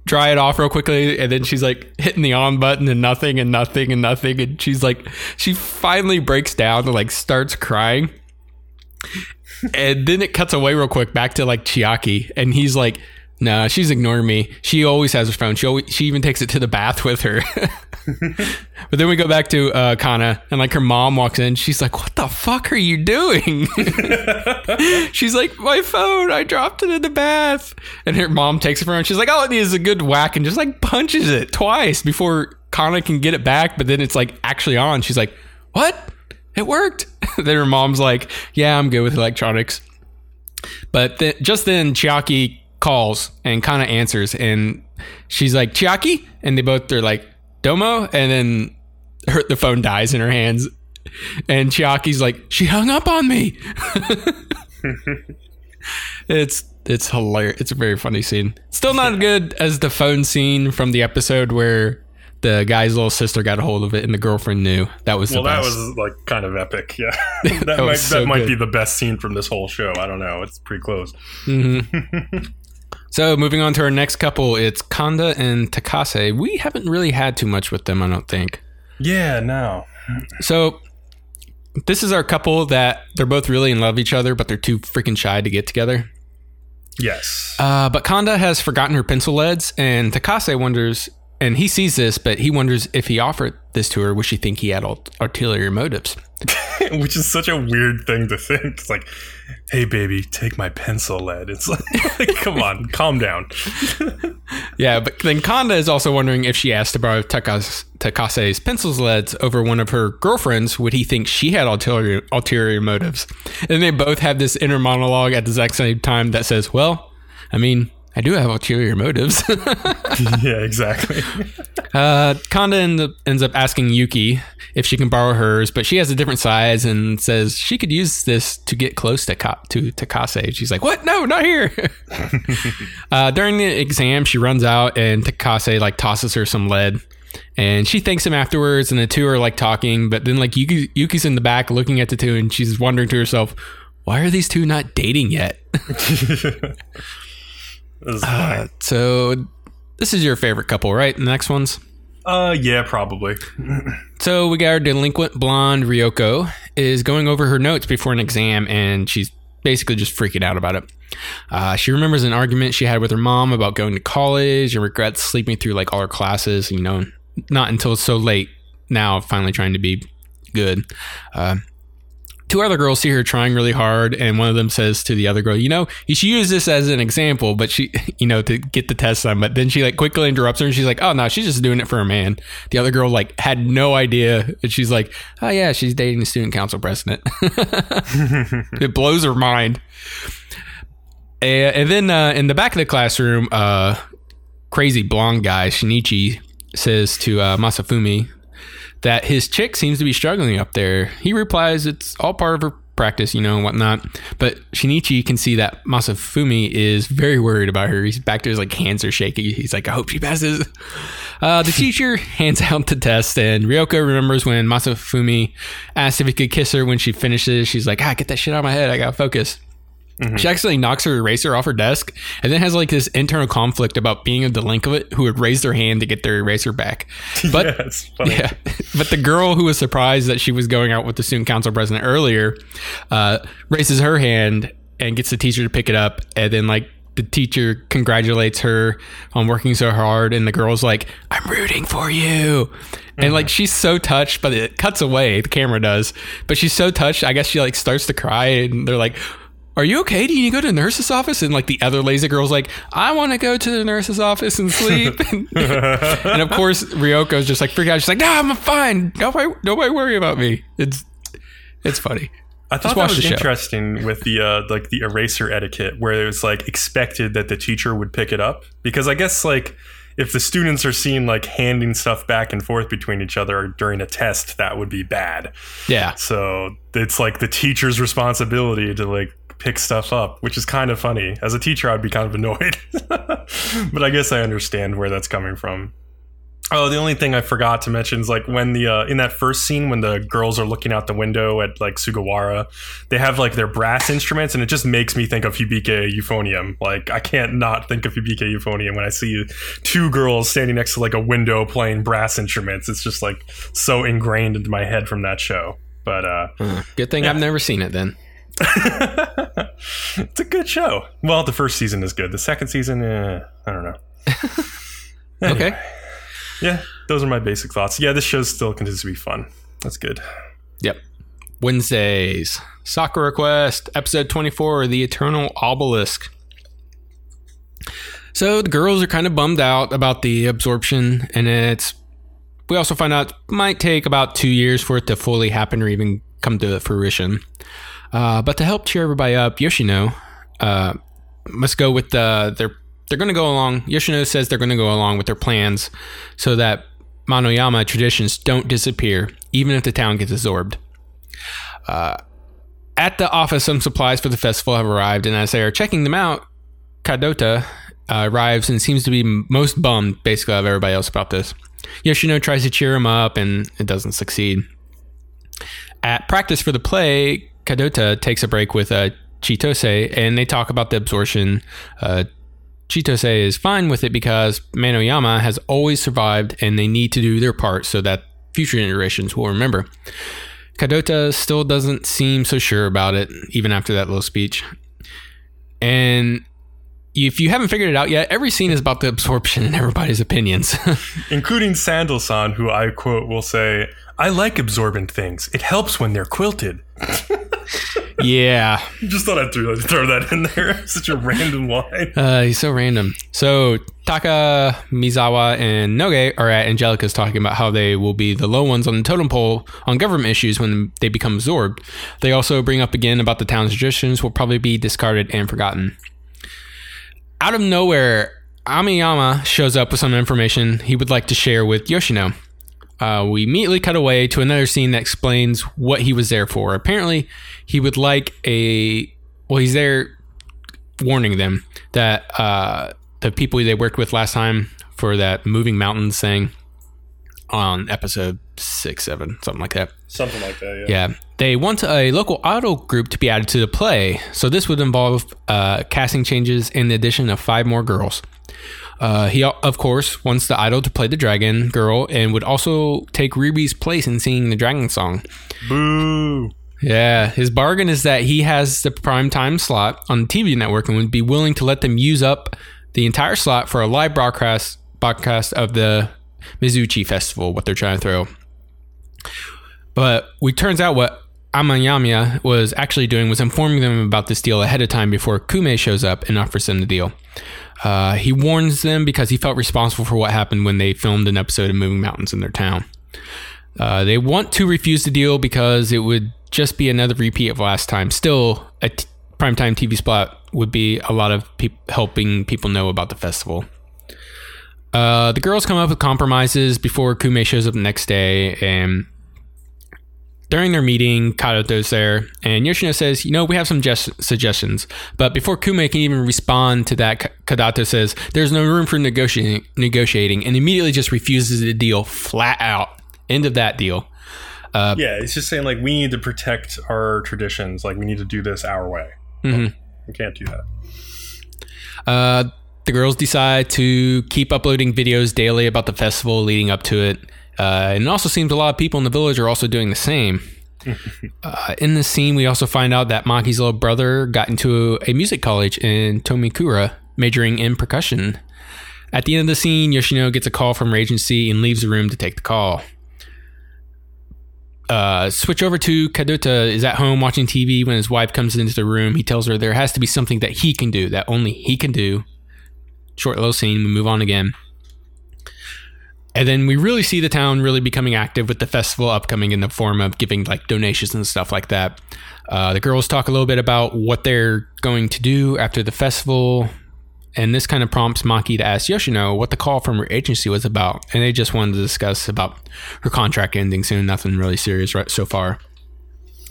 dry it off real quickly, and then she's like hitting the on button and nothing and nothing and nothing, and she's like, she finally breaks down and like starts crying, and then it cuts away real quick back to like Chiaki, and he's like. No, she's ignoring me. She always has her phone. She always, she even takes it to the bath with her. but then we go back to uh, Kana, and like her mom walks in. She's like, "What the fuck are you doing?" she's like, "My phone. I dropped it in the bath." And her mom takes it from her, and she's like, "All it needs is a good whack," and just like punches it twice before Kana can get it back. But then it's like actually on. She's like, "What? It worked." then her mom's like, "Yeah, I'm good with electronics." But th- just then, Chiaki calls and kind of answers, and she's like, "Chiaki," and they both are like, "Domo," and then her the phone dies in her hands, and Chiaki's like, "She hung up on me." it's it's hilarious. It's a very funny scene. Still not as good as the phone scene from the episode where the guy's little sister got a hold of it and the girlfriend knew. That was the well, that was like kind of epic. Yeah, that, That might so that might be the best scene from this whole show. I don't know. It's pretty close. Mm-hmm. So moving on to our next couple, it's Kanda and Takase. We haven't really had too much with them, I don't think. Yeah, no. So this is our couple that they're both really in love with each other, but they're too freaking shy to get together. Yes. Uh, but Kanda has forgotten her pencil leads, and Takase wonders, and he sees this, but he wonders if he offered this to her, would she think he had ul- ulterior motives? Which is such a weird thing to think. It's like, hey, baby, take my pencil lead. It's like, come on, calm down. Yeah, but then Kanda is also wondering if she asked to borrow Takas- Takase's pencils leads over one of her girlfriends, would he think she had ulterior, ulterior motives? And they both have this inner monologue at the exact same time that says, well, I mean, I do have ulterior motives. yeah, exactly. uh, Kanda end up, ends up asking Yuki if she can borrow hers, but she has a different size and says she could use this to get close to, Ka- to Takase. She's like, what? No, not here. uh, during the exam, she runs out and Takase like tosses her some lead. And she thanks him afterwards, and the two are like talking. But then, like Yuki, Yuki's in the back looking at the two, and she's wondering to herself, "Why are these two not dating yet?" This is. Uh, so, this is your favorite couple, right? The next ones. Uh, yeah, probably. So we got our delinquent blonde Ryoko is going over her notes before an exam, and she's basically just freaking out about it. Uh, she remembers an argument she had with her mom about going to college and regrets sleeping through like all her classes. You know, not until it's so late now, finally trying to be good. Uh, two other girls see her trying really hard, and one of them says to the other girl, "You know, you should use this as an example." But she, you know, to get the test done. But then she like quickly interrupts her, and she's like, "Oh no, she's just doing it for a man." The other girl like had no idea, and she's like, "Oh yeah, she's dating the student council president." it blows her mind. And, and then uh, in the back of the classroom, uh, crazy blonde guy Shinichi says to uh, Masafumi that his chick seems to be struggling up there. He replies, "It's all part of her practice, you know, and whatnot." But Shinichi can see that Masafumi is very worried about her. He's back to his like hands are shaky. He's like, "I hope she passes." Uh, the teacher hands out the test, and Ryoko remembers when Masafumi asked if he could kiss her when she finishes. She's like, "Ah, get that shit out of my head. I gotta focus." She actually knocks her eraser off her desk and then has like this internal conflict about being a delinquent who had raised their hand to get their eraser back. But yeah, yeah, but the girl who was surprised that she was going out with the student council president earlier uh, raises her hand and gets the teacher to pick it up, and then like the teacher congratulates her on working so hard, and the girl's like, "I'm rooting for you." And like she's so touched, but it cuts away. The camera does, but she's so touched. I guess she like starts to cry, and they're like, are you okay? Do you need to go to the nurse's office? And like the other lazy girl's like, I want to go to the nurse's office and sleep. and of course, Ryoko's just like freak out. She's like, No, I'm fine. Nobody, nobody worry about me. It's it's funny. I thought that was interesting with the uh, like the eraser etiquette, where it was like expected that the teacher would pick it up because I guess like if the students are seen like handing stuff back and forth between each other during a test, that would be bad. Yeah. So it's like the teacher's responsibility to like pick stuff up, which is kind of funny. As a teacher, I'd be kind of annoyed, but I guess I understand where that's coming from. Oh, the only thing I forgot to mention is like when the uh, in that first scene when the girls are looking out the window at like Sugawara, they have like their brass instruments, and it just makes me think of Hibike Euphonium. Like I can't not think of Hibike Euphonium when I see two girls standing next to like a window playing brass instruments. It's just like so ingrained into my head from that show. But uh, Uh, good thing I've never seen it then. it's a good show. Well, the first season is good. The second season, eh, I don't know. Okay. Yeah. those are my basic thoughts. Yeah, this show still continues to be fun. That's good. Yep. Wednesdays. Sakura Quest, episode 24, The Eternal Obelisk. So the girls are kind of bummed out about the absorption, and it's. We also find out it might take about two years for it to fully happen or even come to fruition. Uh, but to help cheer everybody up, Yoshino uh, must go with the. They're they're going to go along. Yoshino says they're going to go along with their plans, so that Manoyama traditions don't disappear, even if the town gets absorbed. Uh, at the office, some supplies for the festival have arrived, and as they are checking them out, Kadota uh, arrives and seems to be most bummed, basically, of everybody else about this. Yoshino tries to cheer him up, and it doesn't succeed. At practice for the play, Kadota takes a break with uh, Chitose, and they talk about the absorption. Uh, Chitose is fine with it because Manoyama has always survived, and they need to do their part so that future generations will remember. Kadota still doesn't seem so sure about it, even after that little speech. And if you haven't figured it out yet, every scene is about the absorption and everybody's opinions. Including Sandal-san, who I quote will say, I like absorbent things. It helps when they're quilted. Yeah. Just thought I'd throw, throw that in there. Such a random line. Uh, he's so random. So Taka, Mizawa, and Noge are at Angelica's talking about how they will be the low ones on the totem pole on government issues when they become absorbed. They also bring up again about the town's traditions will probably be discarded and forgotten. Out of nowhere, Amiyama shows up with some information he would like to share with Yoshino. Uh, we immediately cut away to another scene that explains what he was there for. Apparently, he would like a. Well, he's there warning them that uh, the people they worked with last time for that moving mountains thing on episode six, seven, something like that. Something like that, yeah. Yeah. They want a local idol group to be added to the play. So this would involve uh, casting changes and the addition of five more girls. Uh, he, of course, wants the idol to play the dragon girl and would also take Ruby's place in singing the dragon song. Boo. Yeah, his bargain is that he has the prime time slot on the TV network and would be willing to let them use up the entire slot for a live broadcast broadcast of the Mizuchi Festival, what they're trying to throw. But it turns out what Amayamiya was actually doing was informing them about this deal ahead of time before Kume shows up and offers them the deal. Uh, he warns them because he felt responsible for what happened when they filmed an episode of Moving Mountains in their town. Uh, they want to refuse the deal because it would just be another repeat of last time. Still, a t- primetime TV spot would be a lot of pe- helping people know about the festival. Uh, the girls come up with compromises before Kume shows up the next day, and during their meeting, Kadota's there, and Yoshino says, "You know, we have some just suggestions." But before Kume can even respond to that, Kadota says, "There's no room for negotiating," negotiating, and immediately just refuses the deal flat out. End of that deal. Uh, yeah, it's just saying like we need to protect our traditions. Like we need to do this our way. Mhm. We can't do that. Uh, the girls decide to keep uploading videos daily about the festival leading up to it. Uh, and it also seems a lot of people in the village are also doing the same. uh, in this scene, we also find out that Maki's little brother got into a music college in Tomikura, majoring in percussion. At the end of the scene, Yoshino gets a call from her agency and leaves the room to take the call. Uh, switch over to Kadota is at home watching TV when his wife comes into the room. He tells her there has to be something that he can do, that only he can do. Short little scene, we move on again. And then we really see the town really becoming active with the festival upcoming in the form of giving like donations and stuff like that. Uh, the girls talk a little bit about what they're going to do after the festival. And this kind of prompts Maki to ask Yoshino what the call from her agency was about. And they just wanted to discuss about her contract ending soon. Nothing really serious right so far.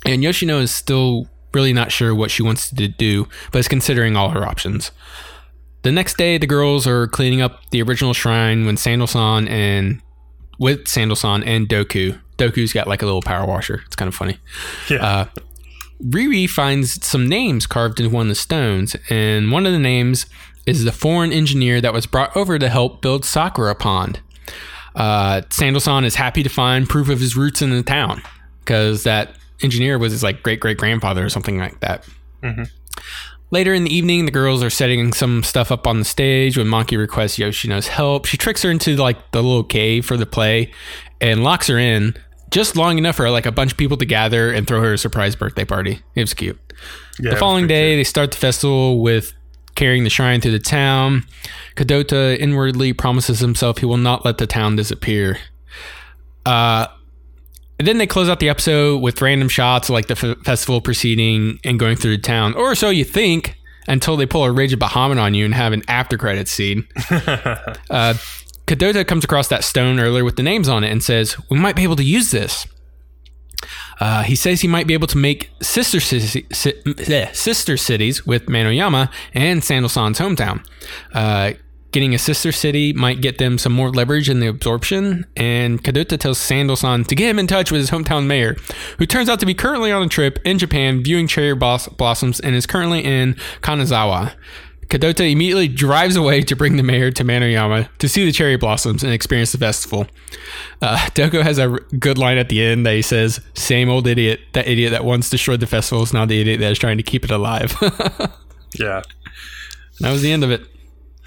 And Yoshino is still really not sure what she wants to do, but is considering all her options. The next day, the girls are cleaning up the original shrine when Sandal-san and with Sandal-san and Doku. Doku's got like a little power washer. It's kind of funny. Yeah. Uh, Riri finds some names carved into one of the stones, and one of the names is the foreign engineer that was brought over to help build Sakura Pond. Uh, is happy to find proof of his roots in the town because that engineer was his like great great grandfather or something like that. Later in the evening, the girls are setting some stuff up on the stage when Monkey requests Yoshino's help. She tricks her into like the little cave for the play and locks her in just long enough for like a bunch of people to gather and throw her a surprise birthday party. It was cute. Yeah, the following day, cute. they start the festival with carrying the shrine through the town. Kadota inwardly promises himself he will not let the town disappear. Uh, and then they close out the episode with random shots like the f- festival proceeding and going through the town, or so you think, until they pull a Rage of Bahamut on you and have an after credit scene. uh, Kadota comes across that stone earlier with the names on it and says, "We might be able to use this." Uh, he says he might be able to make sister, ci- bleh, sister cities with Manoyama and Sandal-san's hometown. Uh, getting a sister city might get them some more leverage in the absorption, and Kadota tells Sandal-san to get him in touch with his hometown mayor, who turns out to be currently on a trip in Japan viewing cherry blos- blossoms and is currently in Kanazawa. Kadota immediately drives away to bring the mayor to Manoyama to see the cherry blossoms and experience the festival. Uh, Doko has a r- good line at the end that he says, "Same old idiot. That idiot that once destroyed the festival is now the idiot that is trying to keep it alive." Yeah. and That was the end of it.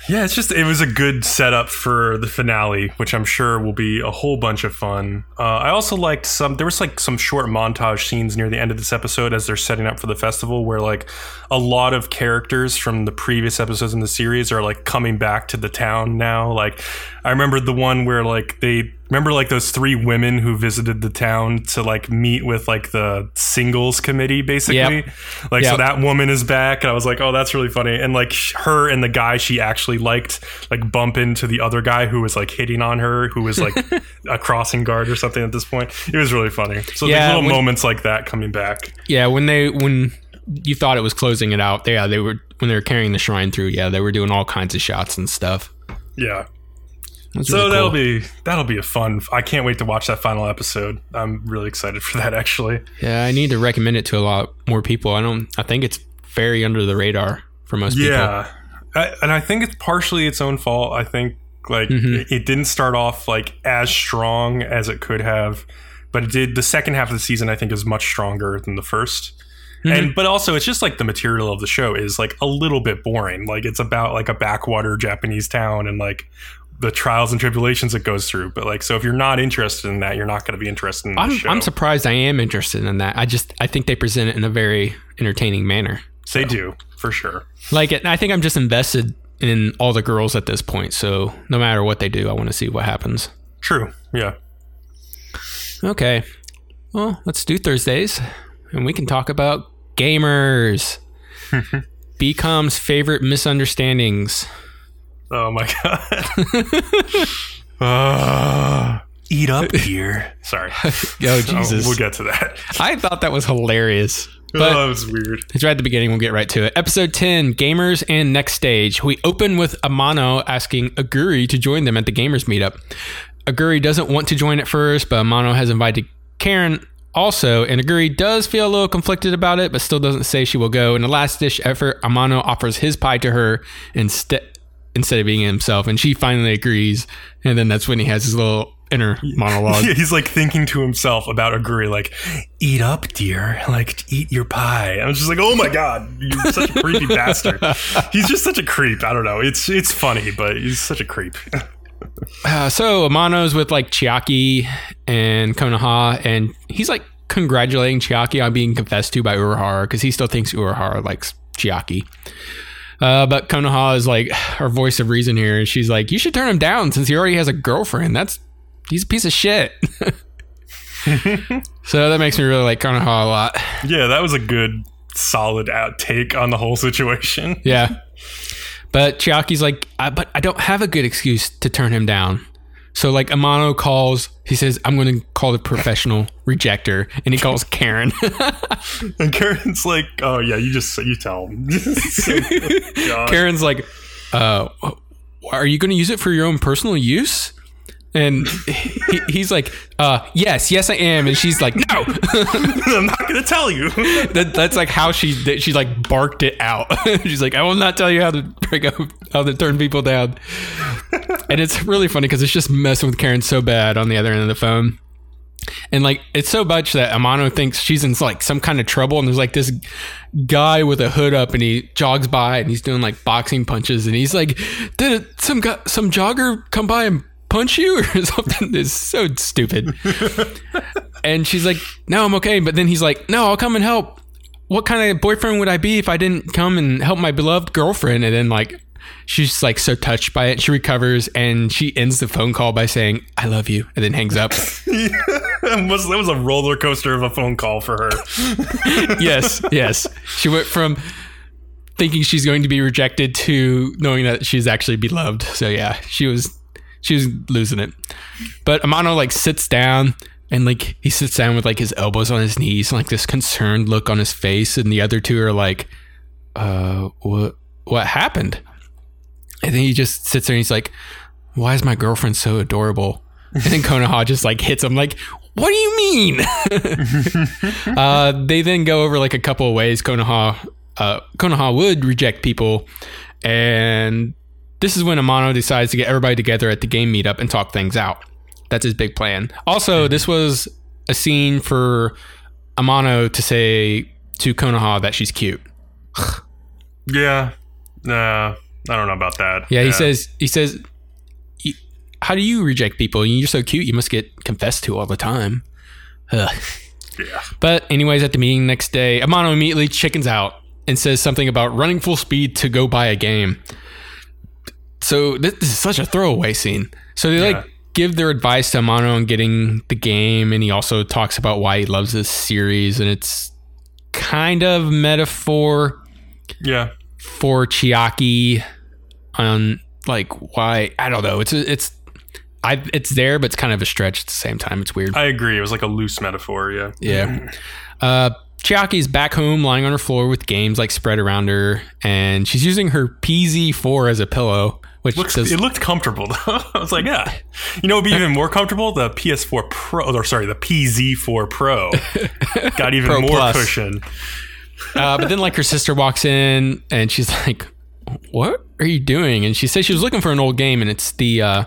Yeah, it's just it was a good setup for the finale, which I'm sure will be a whole bunch of fun. Uh, I also liked some. There was like some short montage scenes near the end of this episode as they're setting up for the festival, where like a lot of characters from the previous episodes in the series are like coming back to the town now. Like I remember the one where like they remember like those three women who visited the town to like meet with like the singles committee, basically. Yep. Like so that woman is back, and I was like, oh, that's really funny. And like her and the guy she actually liked, like bump into the other guy who was like hitting on her, who was like a crossing guard or something at this point. It was really funny. So Yeah, there's little when- moments like that coming back. Yeah, when they when you thought it was closing it out, yeah, they were when they were carrying the shrine through. Yeah, they were doing all kinds of shots and stuff. Yeah. That's So really that'll be that'll be a fun. I can't wait to watch that final episode. I'm really excited for that actually. Yeah, I need to recommend it to a lot more people. I don't. I think it's very under the radar for most people. Yeah, and I think it's partially its own fault. I think like Mhm. it, it didn't start off like as strong as it could have, but it did. The second half of the season, I think, is much stronger than the 1st Mhm. And but also, it's just like the material of the show is like a little bit boring. Like it's about like a backwater Japanese town and like the trials and tribulations it goes through. But like, so if you're not interested in that, you're not going to be interested in the I'm, show. I'm surprised I am interested in that. I just I think they present it in a very entertaining manner. they do for sure. Like it, I think I'm just invested in all the girls at this point. So no matter what they do, I want to see what happens. True. Yeah. Okay. Well, let's do Thursdays, and we can talk about gamers. BCom's favorite misunderstandings. Oh my god. Ah, eat up here. Sorry. Oh Oh, Jesus! we'll get to that. I thought that was hilarious. But oh, that was weird. It's right at the beginning. We'll get right to it. Episode 10 Gamers and Next Stage. We open with Amano asking Aguri to join them at the Gamers meetup. Aguri doesn't want to join at first, but Amano has invited Karen also, and Aguri does feel a little conflicted about it, but still doesn't say she will go. In a last dish effort, Amano offers his pie to her instead instead of being himself, and she finally agrees. And then that's when he has his little inner monologue. Yeah, he's like thinking to himself about Aguri, like, eat up, dear. Like, eat your pie. I was just like, oh my god, you're such a creepy bastard. He's just such a creep. I don't know. It's it's funny, but he's such a creep. Uh, so Amano's with like Chiaki and Konoha, and he's like congratulating Chiaki on being confessed to by Urahara because he still thinks Urahara likes Chiaki. Uh, but Konoha is like her voice of reason here, and she's like, "You should turn him down since he already has a girlfriend. That's he's a piece of shit." so that makes me really like Konoha a lot. yeah, that was a good, solid out take on the whole situation. Yeah. But Chiaki's like, I, but I don't have a good excuse to turn him down. So like Amano calls, he says, I'm going to call the professional rejector, and he calls Karen. And Karen's like, oh yeah, you just you tell him. Karen's like, uh, are you going to use it for your own personal use? And he, he's like, uh, yes, yes, I am. And she's like, no. I'm not gonna tell you. that, that's like how she that she like barked it out. She's like, I will not tell you how to break up, how to turn people down. And it's really funny because it's just messing with Karen so bad on the other end of the phone. And like it's so much that Amano thinks she's in like some kind of trouble, and there's like this guy with a hood up, and he jogs by, and he's doing like boxing punches, and he's like, "Did some guy, some jogger come by and punch you or something?" It's so stupid. and she's like, "No, I'm okay." But then he's like, "No, I'll come and help." What kind of boyfriend would I be if I didn't come and help my beloved girlfriend? And then like she's like so touched by it. She recovers and she ends the phone call by saying, I love you, and then hangs up. was, that was a roller coaster of a phone call for her. yes, yes. She went from thinking she's going to be rejected to knowing that she's actually beloved. So yeah, she was she was losing it. But Amano like sits down and like he sits down with like his elbows on his knees and like this concerned look on his face. And the other two are like uh what what happened? And then he just sits there and he's like why is my girlfriend so adorable? And then konoha just like hits him like what do you mean? Uh they then go over like a couple of ways konoha uh konoha would reject people. And this is when amano decides to get everybody together at the game meetup and talk things out that's his big plan. Also, hmm. this was a scene for Amano to say to Konoha that she's cute. yeah. Nah, I don't know about that. Yeah, he says he says how do you reject people? You're so cute. You must get confessed to all the time. Ugh. Yeah. But anyways, at the meeting next day, Amano immediately chickens out and says something about running full speed to go buy a game. So this is such a throwaway scene. So they Yeah. like give their advice to Amano on getting the game, and he also talks about why he loves this series, and it's kind of metaphor Yeah. for Chiaki on like why I don't know. It's it's I it's there, but it's kind of a stretch at the same time. It's weird. I agree. It was like a loose metaphor. Yeah. Yeah. Uh, Chiaki's back home lying on her floor with games like spread around her, and she's using her PZ4 as a pillow, which Looks, does, it looked comfortable though. I was like, yeah. You know, it'd be even more comfortable. The PS4 Pro, or sorry, the PZ4 Pro, got even Pro more Plus. cushion. uh, but then like her sister walks in and she's like, "What are you doing?" And she says she was looking for an old game, and it's the uh,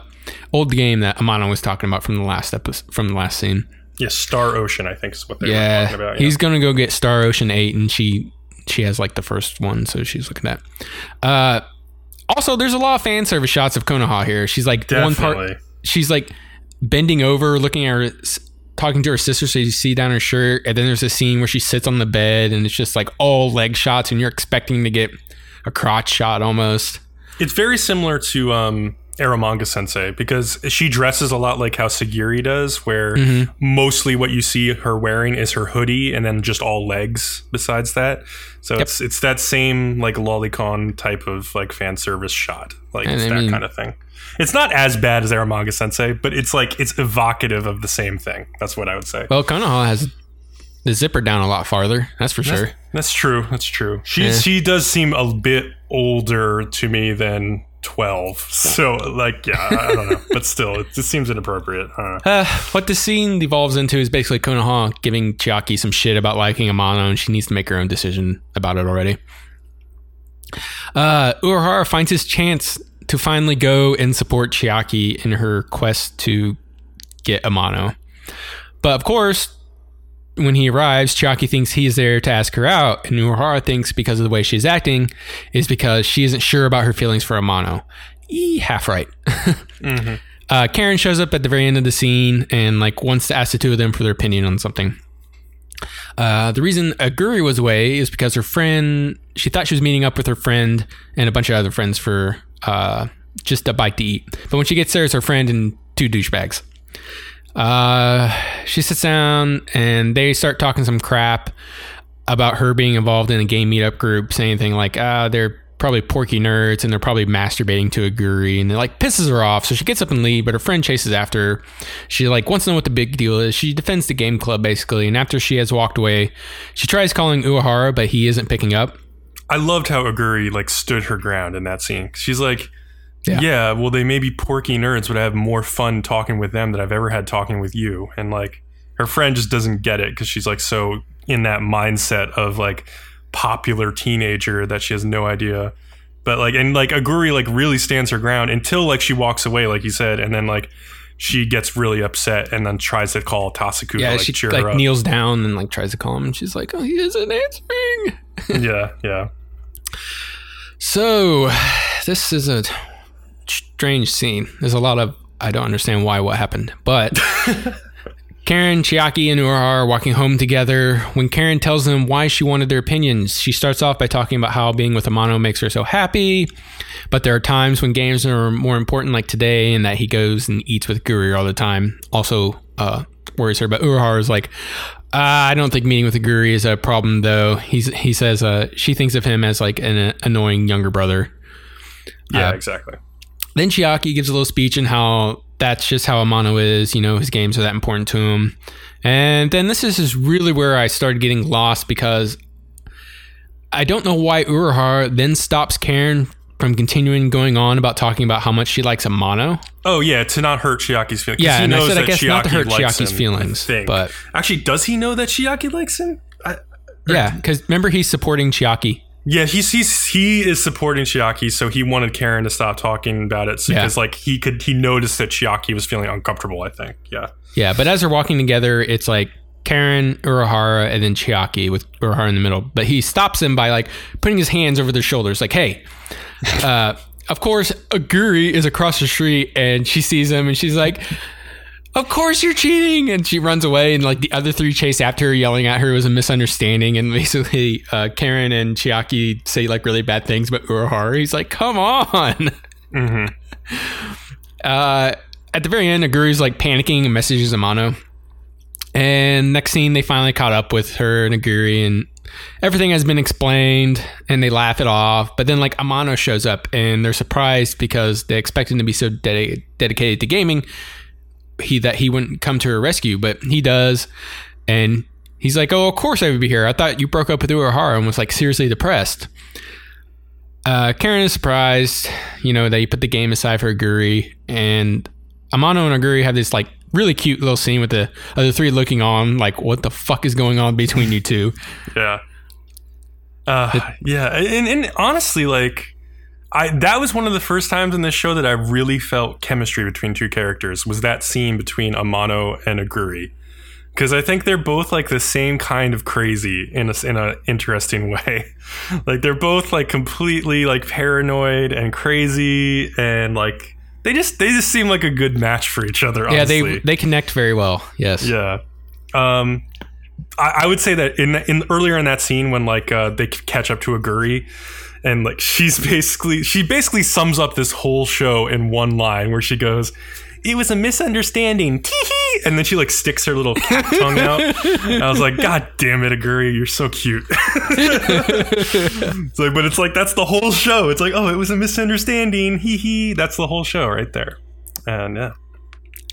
old game that Amano was talking about from the last episode, from the last scene. Yeah, Star Ocean, I think is what they were yeah, talking about. Yeah. he's gonna go get Star Ocean Eight, and she she has like the first one, so she's looking at. Uh, also, there's a lot of fan service shots of Konoha here. She's like one part. She's like bending over, looking at her, talking to her sister, so you see down her shirt, and then there's a scene where she sits on the bed, and it's just like all leg shots, and you're expecting to get a crotch shot almost. It's very similar to um, Eromanga Sensei because she dresses a lot like how Sagiri does, where Mm-hmm. mostly what you see her wearing is her hoodie and then just all legs besides that. So it's it's that same like lolicon type of like fan service shot, like And it's I that mean- kind of thing. It's not as bad as Eromanga Sensei, but it's like it's evocative of the same thing. That's what I would say. Well, Konoha has the zipper down a lot farther. That's for sure. That's true. That's true. She Yeah. she does seem a bit older to me than twelve. So like yeah, I, don't know, but still, it just seems inappropriate. I. Uh, what the scene devolves into is basically Konoha giving Chiaki some shit about liking Amano, and she needs to make her own decision about it already. Uh, Urahara finds his chance to finally go and support Chiaki in her quest to get Amano. But of course, when he arrives, Chiaki thinks he's there to ask her out, and Urahara thinks because of the way she's acting is because she isn't sure about her feelings for Amano. E, half right. Uh, Karen shows up at the very end of the scene and like wants to ask the two of them for their opinion on something. Uh, the reason Aguri was away is because her friend, she thought she was meeting up with her friend and a bunch of other friends for uh, just a bite to eat. But when she gets there, it's her friend and two douchebags. Uh, she sits down and they start talking some crap about her being involved in a game meetup group, saying things like, ah, they're probably porky nerds and they're probably masturbating to Aguri and it like pisses her off. So she gets up and leaves, but her friend chases after her. She like wants to know what the big deal is. She defends the game club basically, and after she has walked away, she tries calling Uehara, but he isn't picking up. I loved how Aguri like stood her ground in that scene. She's like, Yeah. yeah. well, they may be porky nerds, but I have more fun talking with them than I've ever had talking with you. And like, her friend just doesn't get it because she's like so in that mindset of like popular teenager that she has no idea. But like, and like Aguri like really stands her ground until like she walks away, like you said, and then like she gets really upset and then tries to call Tasuku Yeah, to like she cheer like her up. kneels down and like tries to call him, and she's like, "Oh, he isn't answering." yeah, yeah. So, this is a strange scene. There's a lot of I don't understand why what happened, but Karen, Chiaki, and Urahara are walking home together. When Karen tells them why she wanted their opinions, she starts off by talking about how being with Amano makes her so happy. But there are times when games are more important, like today, and that he goes and eats with Guri all the time. Also, uh, worries her. But Urahara is like, uh, I don't think meeting with Aguri is a problem, though. He's he says uh, she thinks of him as like an uh, annoying younger brother. Yeah, Uh, exactly. Then Chiaki gives a little speech on how that's just how Amano is. You know, his games are that important to him. And then this is really where I started getting lost because I don't know why Uehara then stops Karen from continuing going on about talking about how much she likes Amano. Oh yeah, to not hurt Chiaki's feelings. Yeah, he and I knows said I that guess not to Chiaki hurt likes Chiaki's him, feelings, but- actually, does he know that Chiaki likes him? I, Yeah, because remember he's supporting Chiaki. Yeah, he's he's he is supporting Chiaki, so he wanted Karen to stop talking about it Yeah. because like he could he noticed that Chiaki was feeling uncomfortable. I think. Yeah. Yeah, but as they're walking together, it's like Karen, Uehara, and then Chiaki with Uehara in the middle. But he stops him by like putting his hands over their shoulders, like, "Hey." Uh, of course, Aguri is across the street, and she sees him, and she's like, "Of course you're cheating!" And she runs away, and like the other three chase after her, yelling at her it was a misunderstanding. And basically, uh, Karen and Chiaki say like really bad things, but Uehara, he's like, "Come on." hmm Uh, at the very end, Aguri's like panicking and messages Amano. And next scene, they finally caught up with her and Aguri, and everything has been explained, and they laugh it off. But then, like, Amano shows up, and they're surprised because they expect him to be so dedi- dedicated to gaming, he that he wouldn't come to her rescue, but he does, and he's like, "Oh, of course I would be here. I thought you broke up with Uehara and was like seriously depressed." Uh, Karen is surprised, you know, that he put the game aside for Aguri, and Amano and Aguri have this like really cute little scene with the other three looking on, like, what the fuck is going on between you two? Yeah. Uh, yeah, and, and honestly, like, I that was one of the first times in this show that I really felt chemistry between two characters. Was that scene between Amano and Aguri? Because I think they're both like the same kind of crazy in a in a interesting way. like they're both like completely like paranoid and crazy, and like they just they just seem like a good match for each other. yeah, Honestly. they they connect very well. Yes. Yeah. Um, I, I would say that in in earlier in that scene when like uh, they catch up to Aguri, and like she's basically she basically sums up this whole show in one line where she goes, "It was a misunderstanding." Tee-hee! And then she like sticks her little cat tongue out. And I was like, "God damn it, Aguri, you're so cute." it's like, but it's like that's the whole show. It's like, oh, it was a misunderstanding. Hee hee. That's the whole show right there. And yeah.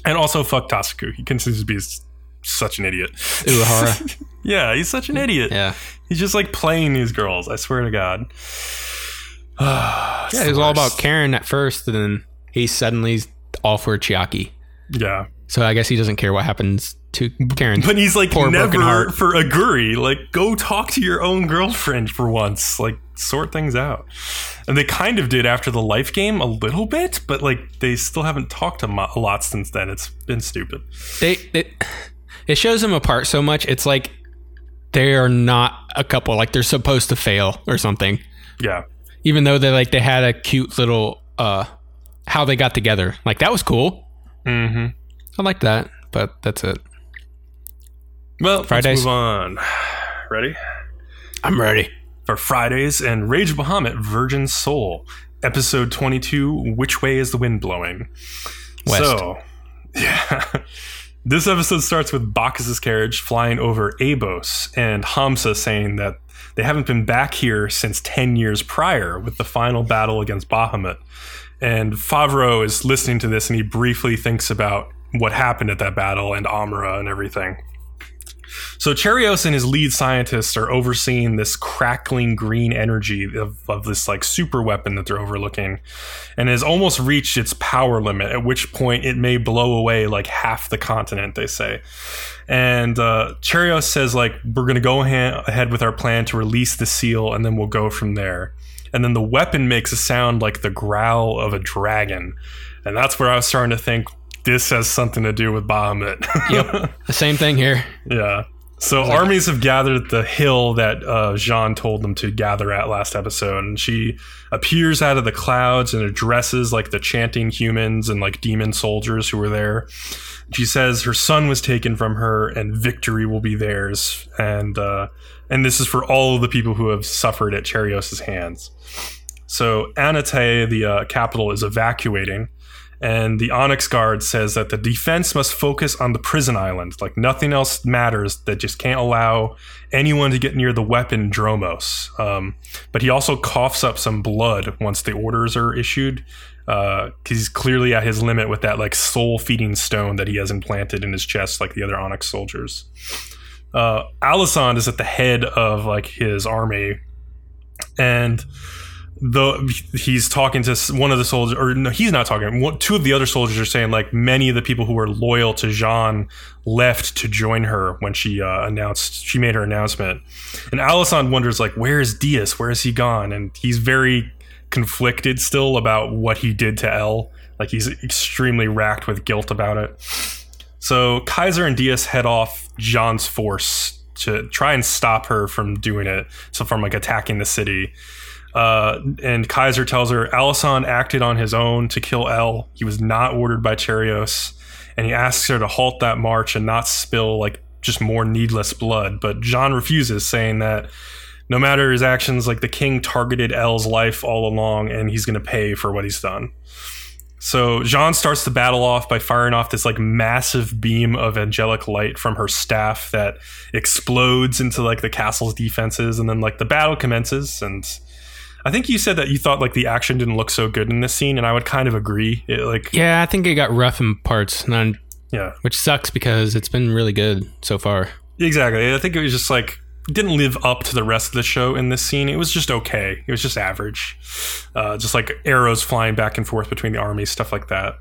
And also, fuck Tasuku. He continues to be such an idiot. Uehara. yeah, he's such an idiot. yeah. He's just like playing these girls. I swear to God. Yeah, it was all about Karen at first, and then he suddenly all for Chiaki. Yeah, So I guess he doesn't care what happens to Karen. but he's like Poor broken never heart. for Aguri. Like, go talk to your own girlfriend for once. Like, sort things out. And they kind of did after the life game a little bit, but like they still haven't talked a, lot since then. It's been stupid. they it, it shows them apart so much. It's like they are not a couple. Like they're supposed to fail or something. Yeah. Even though they like they had a cute little uh how they got together. Like that was cool. Mm-hmm. I like that. But that's it. Well, Fridays. let's move on. Ready? I'm ready. for Fridays and Rage Bahamut Virgin Soul, episode 22 Which Way is the Wind Blowing? West. So, yeah. This episode starts with Bacchus's carriage flying over Abos and Hamsa saying that they haven't been back here since 10 years prior with the final battle against Bahamut. And Favaro is listening to this and he briefly thinks about what happened at that battle and Amira and everything. So Charioce and his lead scientists are overseeing this crackling green energy of, of this like super weapon that they're overlooking, and has almost reached its power limit. At which point it may blow away like half the continent. They say, and uh, Charioce says like we're gonna go ha- ahead with our plan to release the seal, and then we'll go from there. And then the weapon makes a sound like the growl of a dragon, and that's where I was starting to think this has something to do with Bahamut. Yep. the same thing here. Yeah. So armies have gathered at the hill that uh, Jean told them to gather at last episode, and she appears out of the clouds and addresses like the chanting humans and like demon soldiers who were there. She says her son was taken from her, and victory will be theirs, and uh, and this is for all of the people who have suffered at Charioce' hands. So Anate, the uh, capital, is evacuating and the Onyx Guard says that the defense must focus on the prison island. Like nothing else matters. That just can't allow anyone to get near the weapon Dromos. Um, but he also coughs up some blood once the orders are issued. Because uh, he's clearly at his limit with that like soul feeding stone that he has implanted in his chest, like the other Onyx soldiers. Uh, is at the head of like his army, and the he's talking to one of the soldiers or no he's not talking one, two of the other soldiers are saying like many of the people who were loyal to Jean left to join her when she uh, announced she made her announcement. And Alessand wonders like where is Dias? Where is he gone? And he's very conflicted still about what he did to El like he's extremely racked with guilt about it. So Kaisar and Dias head off Jean's force to try and stop her from doing it. So from like attacking the city uh, and Kaisar tells her Alessand acted on his own to kill El. He was not ordered by Charioce, and he asks her to halt that march and not spill like just more needless blood. But Jean refuses, saying that no matter his actions, like the king targeted El's life all along, and he's going to pay for what he's done. So Jean starts the battle off by firing off this like massive beam of angelic light from her staff that explodes into like the castle's defenses, and then like the battle commences and I think you said that you thought like the action didn't look so good in this scene, and I would kind of agree. It, like, yeah, I think it got rough in parts, none, yeah, which sucks because it's been really good so far. Exactly. I think it was just like didn't live up to the rest of the show in this scene. It was just okay. It was just average. Uh, just like arrows flying back and forth between the armies, stuff like that.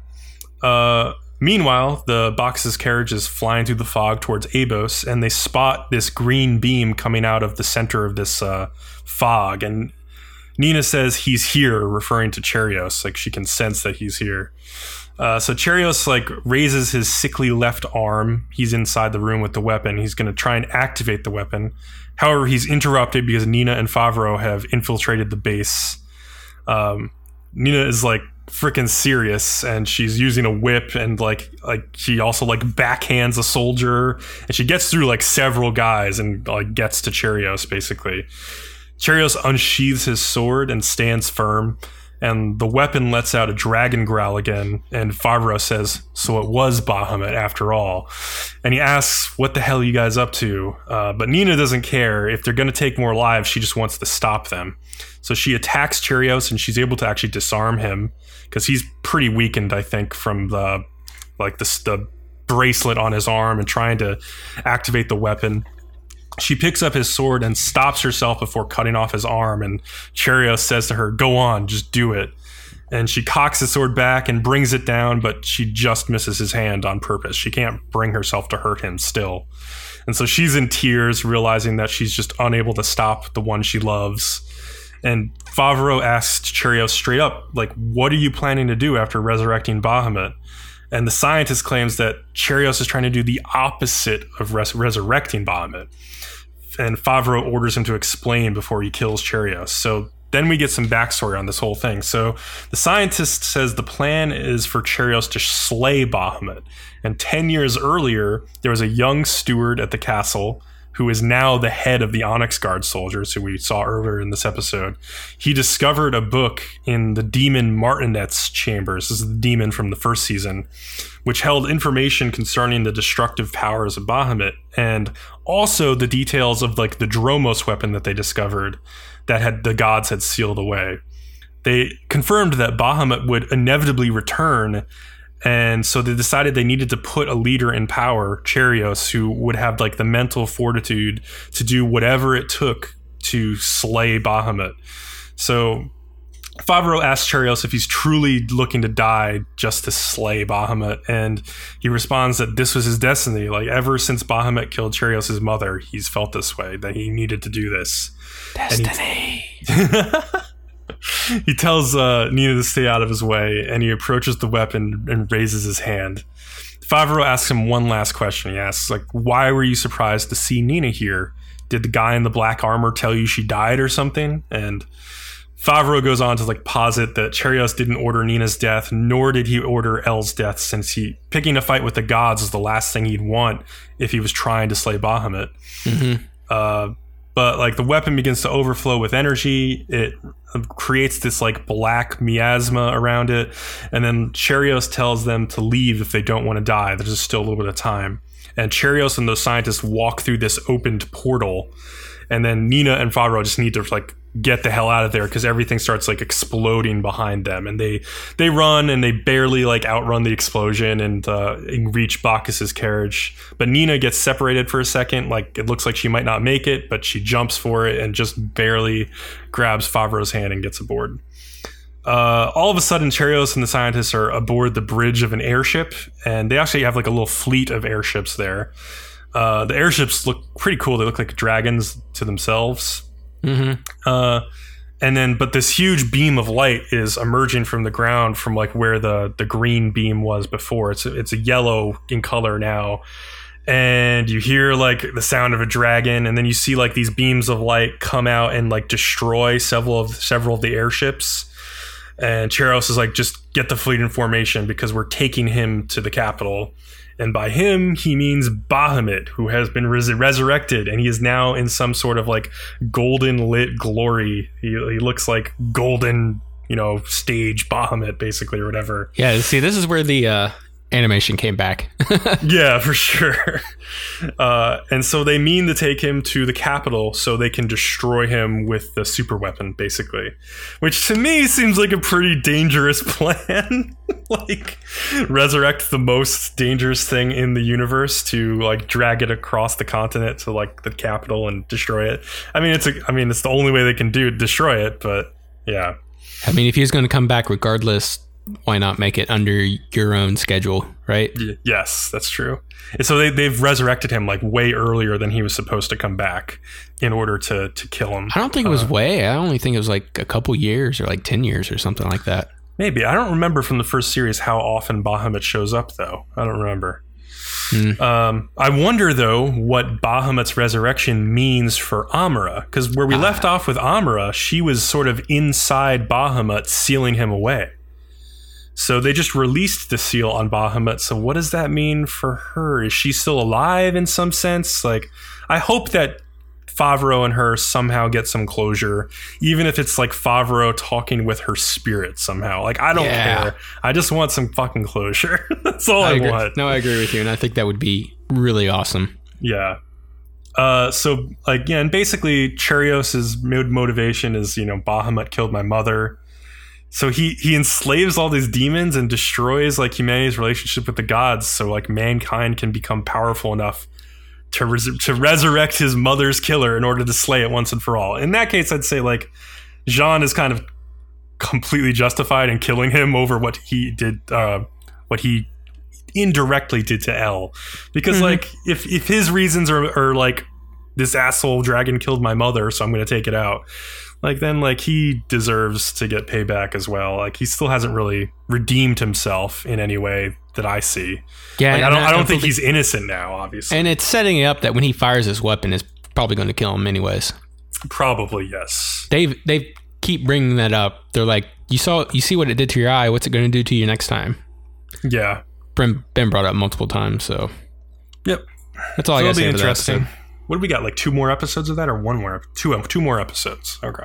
Uh, meanwhile, the Bacchus's carriage is flying through the fog towards Abos, and they spot this green beam coming out of the center of this uh, fog. And Nina says he's here, referring to Charioce. Like she can sense that he's here. Uh, so Charioce like raises his sickly left arm. He's inside the room with the weapon. He's going to try and activate the weapon. However, he's interrupted because Nina and Favaro have infiltrated the base. Um, Nina is like freaking serious, and she's using a whip, and like like she also like backhands a soldier, and she gets through like several guys and like gets to Charioce basically. Charioce unsheathes his sword and stands firm, and the weapon lets out a dragon growl again. And Favaro says, "So it was Bahamut after all." And he asks, "What the hell are you guys up to?" Uh, but Nina doesn't care. If they're going to take more lives, she just wants to stop them. So she attacks Charioce, and she's able to actually disarm him because he's pretty weakened, I think, from the like the, the bracelet on his arm and trying to activate the weapon she picks up his sword and stops herself before cutting off his arm. And Charioce says to her, Go on, just do it. And she cocks the sword back and brings it down, but she just misses his hand on purpose. She can't bring herself to hurt him still. And so she's in tears, realizing that she's just unable to stop the one she loves. And Favaro asks Charioce straight up, like, what are you planning to do after resurrecting Bahamut? And the scientist claims that Charioce is trying to do the opposite of res- resurrecting Bahamut and Favaro orders him to explain before he kills Charioce. So then we get some backstory on this whole thing. So the scientist says the plan is for Charioce to slay Bahamut. And 10 years earlier, there was a young steward at the castle who is now the head of the Onyx Guard soldiers, who we saw earlier in this episode. He discovered a book in the demon Martinet's chambers. This is the demon from the first season, which held information concerning the destructive powers of Bahamut and also the details of like the Dromos weapon that they discovered that had the gods had sealed away. They confirmed that Bahamut would inevitably return and so they decided they needed to put a leader in power, Charioce, who would have like the mental fortitude to do whatever it took to slay Bahamut. So Favaro asks Charioce if he's truly looking to die just to slay Bahamut, and he responds that this was his destiny. Like ever since Bahamut killed Charioce' mother, he's felt this way that he needed to do this. Destiny. he tells uh, Nina to stay out of his way, and he approaches the weapon and raises his hand. Favaro asks him one last question. He asks, like, why were you surprised to see Nina here? Did the guy in the black armor tell you she died or something? And Favaro goes on to like posit that Charioce didn't order Nina's death, nor did he order El's death, since he picking a fight with the gods is the last thing he'd want if he was trying to slay Bahamut. Uh, but like the weapon begins to overflow with energy, it um, creates this like black miasma around it, and then Charioce tells them to leave if they don't want to die. There's just still a little bit of time, and Charioce and those scientists walk through this opened portal, and then Nina and Favaro just need to like get the hell out of there because everything starts like exploding behind them. And they they run and they barely like outrun the explosion and, uh, and reach Bacchus's carriage. But Nina gets separated for a second. Like it looks like she might not make it but she jumps for it and just barely grabs Favaro's hand and gets aboard. Uh, all of a sudden Charioce and the scientists are aboard the bridge of an airship and they actually have like a little fleet of airships there uh, the airships look pretty cool they look like dragons to themselves uh, and then, but this huge beam of light is emerging from the ground from like where the the green beam was before. It's it's a yellow in color now, and you hear like the sound of a dragon, and then you see like these beams of light come out and like destroy several of several of the airships. And Charioce is like, just get the fleet in formation because we're taking him to the capital. And by him, he means Bahamut, who has been res- resurrected, and he is now in some sort of like golden lit glory. He, he looks like golden, you know, stage Bahamut, basically, or whatever. Yeah, see, this is where the uh, animation came back. yeah, for sure. Uh, and so they mean to take him to the capital so they can destroy him with the super weapon, basically. Which to me seems like a pretty dangerous plan. like, resurrect the most dangerous thing in the universe to like drag it across the continent to like the capital and destroy it. I mean, it's a, I mean, it's the only way they can do destroy it, but yeah. I mean, if he's going to come back regardless, why not make it under your own schedule, right? Yes, that's true. And so they, they've resurrected him like way earlier than he was supposed to come back in order to to kill him. I don't think it was uh, way. I only think it was like a couple years or like 10 years or something like that. Maybe I don't remember from the first series how often Bahamut shows up though. I don't remember. Hmm. Um, I wonder though what Bahamut's resurrection means for Amira, because where we ah. left off with Amira, she was sort of inside Bahamut, sealing him away. So they just released the seal on Bahamut. So what does that mean for her? Is she still alive in some sense? Like, I hope that Favaro and her somehow get some closure, even if it's like Favaro talking with her spirit somehow. Like, I don't Yeah. care. I just want some fucking closure. That's all I, agree. want. No, I agree with you, and I think that would be really awesome. Yeah. Uh, so like yeah, and basically Charioce's motivation is you know Bahamut killed my mother, so he he enslaves all these demons and destroys like humanity's relationship with the gods, so like mankind can become powerful enough to res- to resurrect his mother's killer in order to slay it once and for all. In that case, I'd say like Jean is kind of completely justified in killing him over what he did, uh, what he indirectly did to El. Because like if if his reasons are, are like this asshole dragon killed my mother, so I'm going to take it out. Like then like he deserves to get payback as well. Like he still hasn't really redeemed himself in any way that I see. Yeah, Like, I don't I don't think he's innocent now, obviously. And it's setting it up that when he fires his weapon, it's probably going to kill him anyways. Probably yes. They've they keep bringing that up. They're like, you saw, you see what it did to your eye. What's it going to do to you next time? Yeah. Ben, ben brought up multiple times, so Yep. that's all I So got it'll to be say interesting. What do we got? Like two more episodes of that, or one more? Two two more episodes. Okay.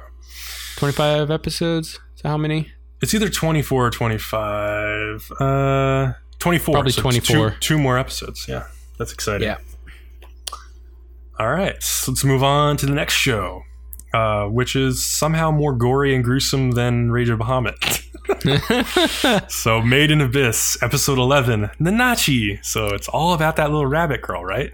Twenty-five episodes. So how many? It's either 24 or 25. Uh, 24. Probably so 24. Two, two more episodes. Yeah. That's exciting. Yeah. All right. So let's move on to the next show, uh, which is somehow more gory and gruesome than Rage of Bahamut. so, Made in Abyss, episode 11, Nanachi. So, it's all about that little rabbit girl, right?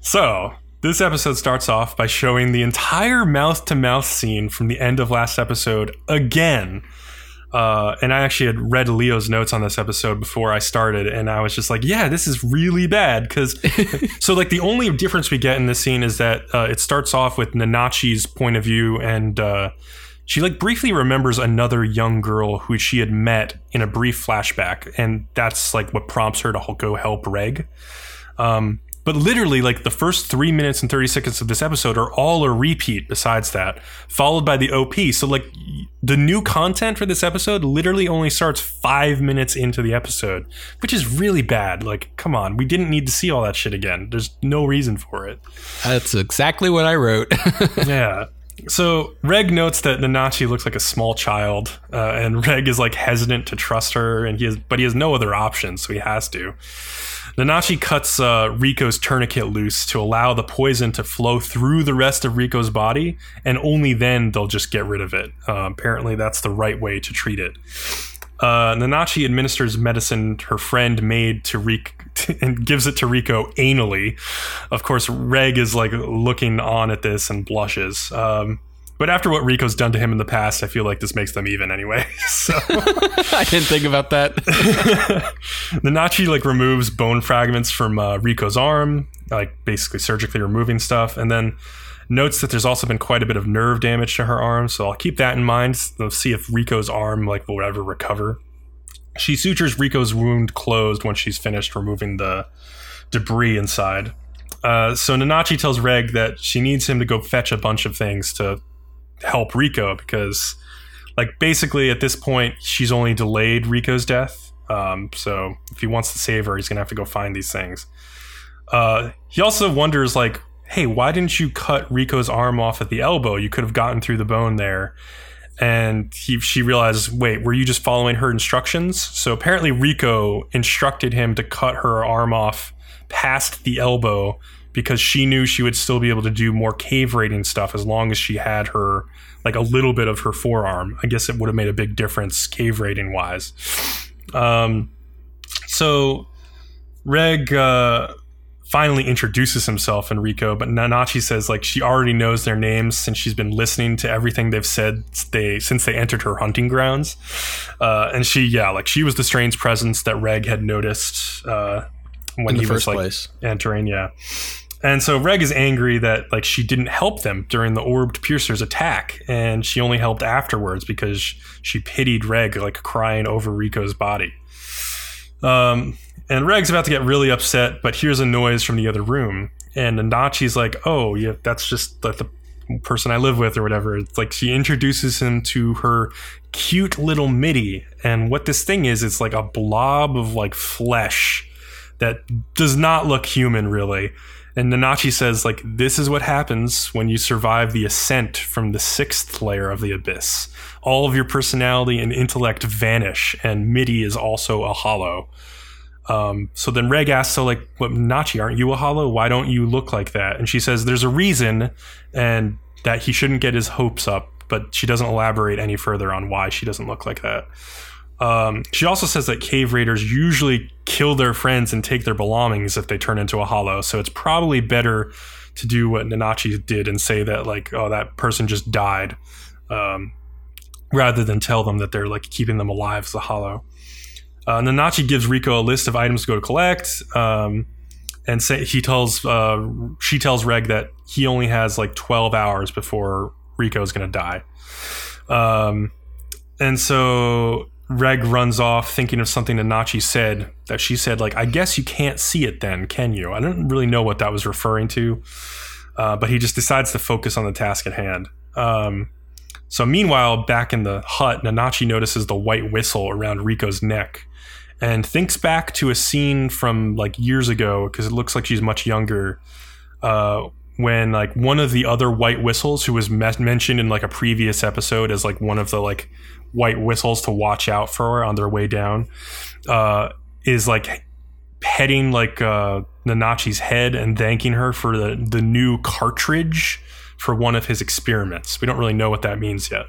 So, this episode starts off by showing the entire mouth to mouth scene from the end of last episode again. Uh, and I actually had read Leo's notes on this episode before I started, and I was just like, "Yeah, this is really bad." Because so, like, the only difference we get in this scene is that uh, it starts off with Nanachi's point of view, and uh, she like briefly remembers another young girl who she had met in a brief flashback, and that's like what prompts her to go help Reg. Um, but literally, like the first three minutes and 30 seconds of this episode are all a repeat besides that, followed by the OP. So, like, the new content for this episode literally only starts five minutes into the episode, which is really bad. Like, come on, we didn't need to see all that shit again. There's no reason for it. That's exactly what I wrote. yeah. So Reg notes that Nanachi looks like a small child, uh, and Reg is like hesitant to trust her, and he has, but he has no other option, so he has to. Nanachi cuts uh, Riko's tourniquet loose to allow the poison to flow through the rest of Riko's body, and only then they'll just get rid of it. Uh, apparently, that's the right way to treat it. Uh, Nanachi administers medicine her friend made to Riko and gives it to Riko anally. Of course, Reg is like looking on at this and blushes. Um, but after what Riko's done to him in the past, I feel like this makes them even anyway. So I didn't think about that. Nanachi like removes bone fragments from uh, Riko's arm, like basically surgically removing stuff, and then notes that there's also been quite a bit of nerve damage to her arm. So I'll keep that in mind. We'll see if Riko's arm like will ever recover. She sutures Riko's wound closed once she's finished removing the debris inside. Uh, so Nanachi tells Reg that she needs him to go fetch a bunch of things to help Riko because, like, basically at this point, she's only delayed Riko's death. Um, so if he wants to save her, he's gonna have to go find these things. Uh, he also wonders, like, hey, why didn't you cut Riko's arm off at the elbow? You could have gotten through the bone there. And he, she realizes, wait, were you just following her instructions? So apparently, Riko instructed him to cut her arm off past the elbow because she knew she would still be able to do more cave raiding stuff as long as she had her like a little bit of her forearm. I guess it would have made a big difference cave raiding wise. Um, so Reg uh, finally introduces himself and Riko, but Nanachi says like she already knows their names since she's been listening to everything they've said they since they entered her hunting grounds. Uh, and she, yeah, like she was the strange presence that Reg had noticed uh, when he was like place. entering. Yeah. And so Reg is angry that like she didn't help them during the orbed piercer's attack, and she only helped afterwards because she pitied Reg, like crying over Riko's body. Um, and Reg's about to get really upset, but hears a noise from the other room, and Nanachi's like, "Oh, yeah, that's just like the person I live with or whatever." It's like she introduces him to her cute little Mitty, and what this thing is, it's like a blob of like flesh that does not look human, really and Nanachi says, like, this is what happens when you survive the ascent from the sixth layer of the abyss. All of your personality and intellect vanish, and Mitty is also a hollow. Um, so then Reg asks, so like, what Nachi, aren't you a hollow? Why don't you look like that? And she says, there's a reason, and that he shouldn't get his hopes up, but she doesn't elaborate any further on why she doesn't look like that. Um, she also says that cave raiders usually kill their friends and take their belongings if they turn into a hollow. So it's probably better to do what Nanachi did and say that like, oh, that person just died, um, rather than tell them that they're like keeping them alive as a hollow. Uh, Nanachi gives Riko a list of items to go to collect, um, and say he tells uh, she tells Reg that he only has like twelve hours before Riko is going to die. Um, and so Reg runs off thinking of something Nanachi said that she said, like, I guess you can't see it then, can you? I don't really know what that was referring to, uh, but he just decides to focus on the task at hand. Um, so, meanwhile, back in the hut, Nanachi notices the white whistle around Riko's neck and thinks back to a scene from like years ago because it looks like she's much younger. Uh, when like one of the other white whistles who was me- mentioned in like a previous episode as like one of the like white whistles to watch out for on their way down uh, is like petting like uh, Nanachi's head and thanking her for the, the new cartridge for one of his experiments. We don't really know what that means yet.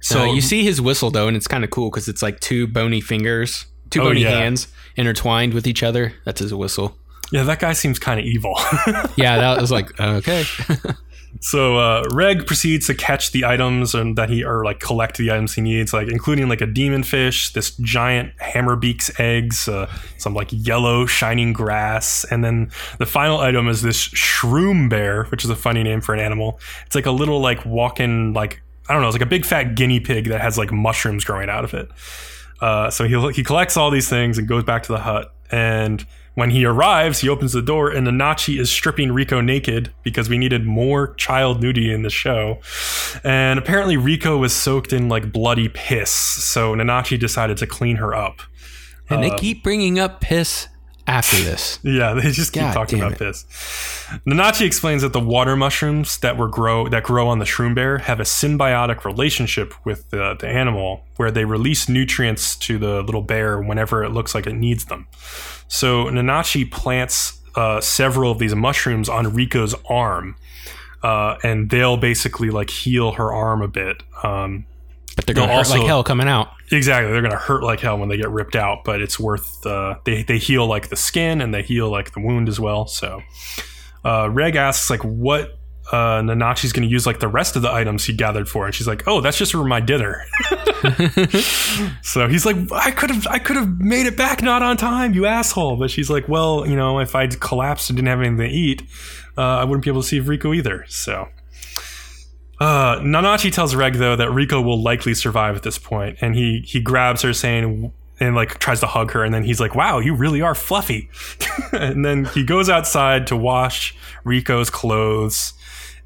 So you see his whistle though, and it's kind of cool because it's like two bony fingers, two oh, bony yeah. hands intertwined with each other. That's his whistle. Yeah, that guy seems kind of evil. yeah, that was like okay. So uh, Reg proceeds to catch the items and that he or like collect the items he needs, like including like a demon fish, this giant hammerbeak's eggs, uh, some like yellow shining grass, and then the final item is this shroom bear, which is a funny name for an animal. It's like a little like walking like I don't know, it's like a big fat guinea pig that has like mushrooms growing out of it. Uh, so he he collects all these things and goes back to the hut. And when he arrives, he opens the door and Nanachi is stripping Riko naked because we needed more child nudity in the show. And apparently Riko was soaked in like bloody piss. So Nanachi decided to clean her up. And they um, keep bringing up piss after this. Yeah, they just keep God talking about it. this. Nanachi explains that the water mushrooms that were grow that grow on the shroom bear have a symbiotic relationship with the, the animal, where they release nutrients to the little bear whenever it looks like it needs them. So Nanachi plants uh, several of these mushrooms on Riko's arm, uh, and they'll basically like heal her arm a bit. Um, But they're going to No, hurt like hell coming out. Exactly, they're gonna hurt like hell when they get ripped out, but it's worth. Uh, they they heal like the skin and they heal like the wound as well. So, uh, Reg asks like what uh, Nanachi's gonna use like the rest of the items he gathered for, and she's like, "Oh, that's just for my dinner." so he's like, "I could have I could have made it back not on time, you asshole." But she's like, "Well, you know, if I'd collapsed and didn't have anything to eat, uh, I wouldn't be able to see Riko either." So. Uh, Nanachi tells Reg though that Riko will likely survive at this point, and he he grabs her saying and like tries to hug her, and then he's like, "Wow, you really are fluffy." and then he goes outside to wash Riko's clothes,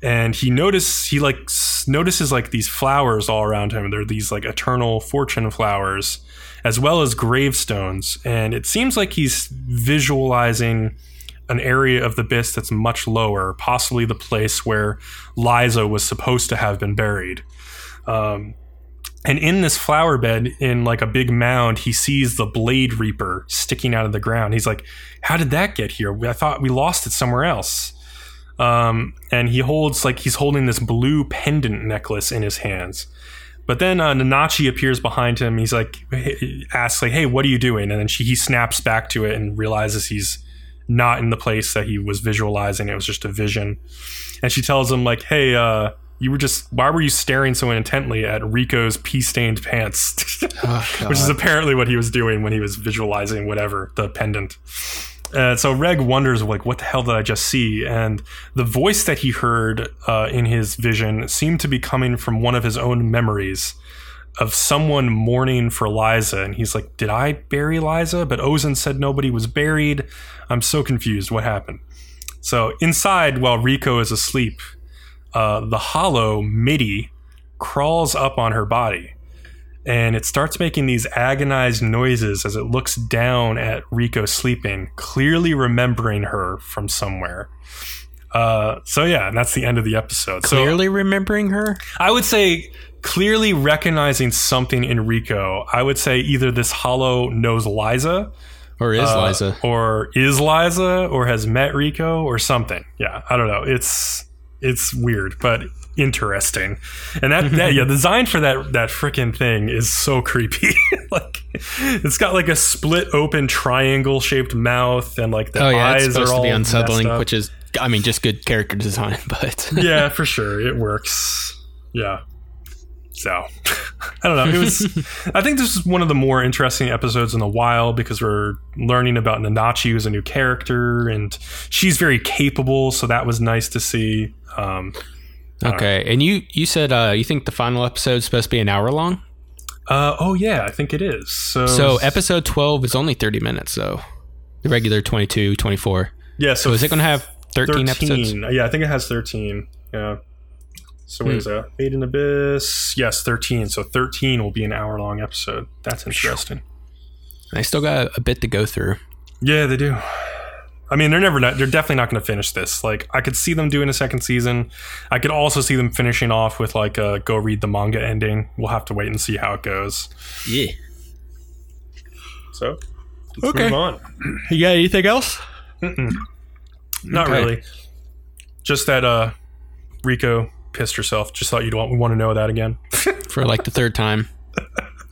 and he notice he like notices like these flowers all around him. They're these like eternal fortune flowers, as well as gravestones, and it seems like he's visualizing an area of the abyss that's much lower, possibly the place where Lyza was supposed to have been buried. Um, and in this flower bed, in like a big mound, he sees the Blade Reaper sticking out of the ground. He's like, "How did that get here? I thought we lost it somewhere else." Um, and he holds like he's holding this blue pendant necklace in his hands. But then uh, Nanachi appears behind him. He's like, asks like, "Hey, what are you doing?" And then she, he snaps back to it and realizes he's not in the place that he was visualizing. It was just a vision. And she tells him like, "Hey, uh, you were just why were you staring so intently at Riko's pea-stained pants?" Which is apparently what he was doing when he was visualizing whatever the pendant. Uh, so Reg wonders like, what the hell did I just see? And the voice that he heard uh, in his vision seemed to be coming from one of his own memories of someone mourning for Lyza. And he's like, Did I bury Lyza? But Ozen said nobody was buried. I'm so confused. What happened? So inside, while Riko is asleep, uh, the hollow Mitty crawls up on her body. And it starts making these agonized noises as it looks down at Riko sleeping, clearly remembering her from somewhere. Uh, so yeah, and that's the end of the episode. So Clearly remembering her? I would say clearly recognizing something in Riko. I would say either this hollow knows Lyza, Or is uh, Lyza? or is Lyza, or has met Riko, or something. Yeah, I don't know. It's it's weird, but interesting. And that, that yeah, the design for that that freaking thing is so creepy. like it's got like a split open triangle shaped mouth, and like the Oh yeah, eyes supposed are to all be unsettling, which is I mean just good character design, but yeah, for sure. It works. Yeah. So, I don't know. It was. I think this is one of the more interesting episodes in a while because we're learning about Nanachi, who's a new character, and she's very capable. So that was nice to see. Um, okay. And you you said uh, you think the final episode is supposed to be an hour long? uh, oh yeah, I think it is. So, So episode 12 is only 30 minutes, so the regular 22, 24. yeah. So is it going to have 13, episodes? Yeah, I think it has thirteen. Yeah. So what Hmm. is that? Made in Abyss. Yes, thirteen. So thirteen will be an hour long episode. That's interesting. I still got a bit to go through. Yeah, they do. I mean, they're never not. They're definitely not going to finish this. Like, I could see them doing a second season. I could also see them finishing off with like a go read the manga ending. We'll have to wait and see how it goes. Yeah. So, let's Okay. move on. You got anything else? Not Okay. really. Just that uh, Riko pissed herself. Just thought you'd want we want to know that again. For like the third time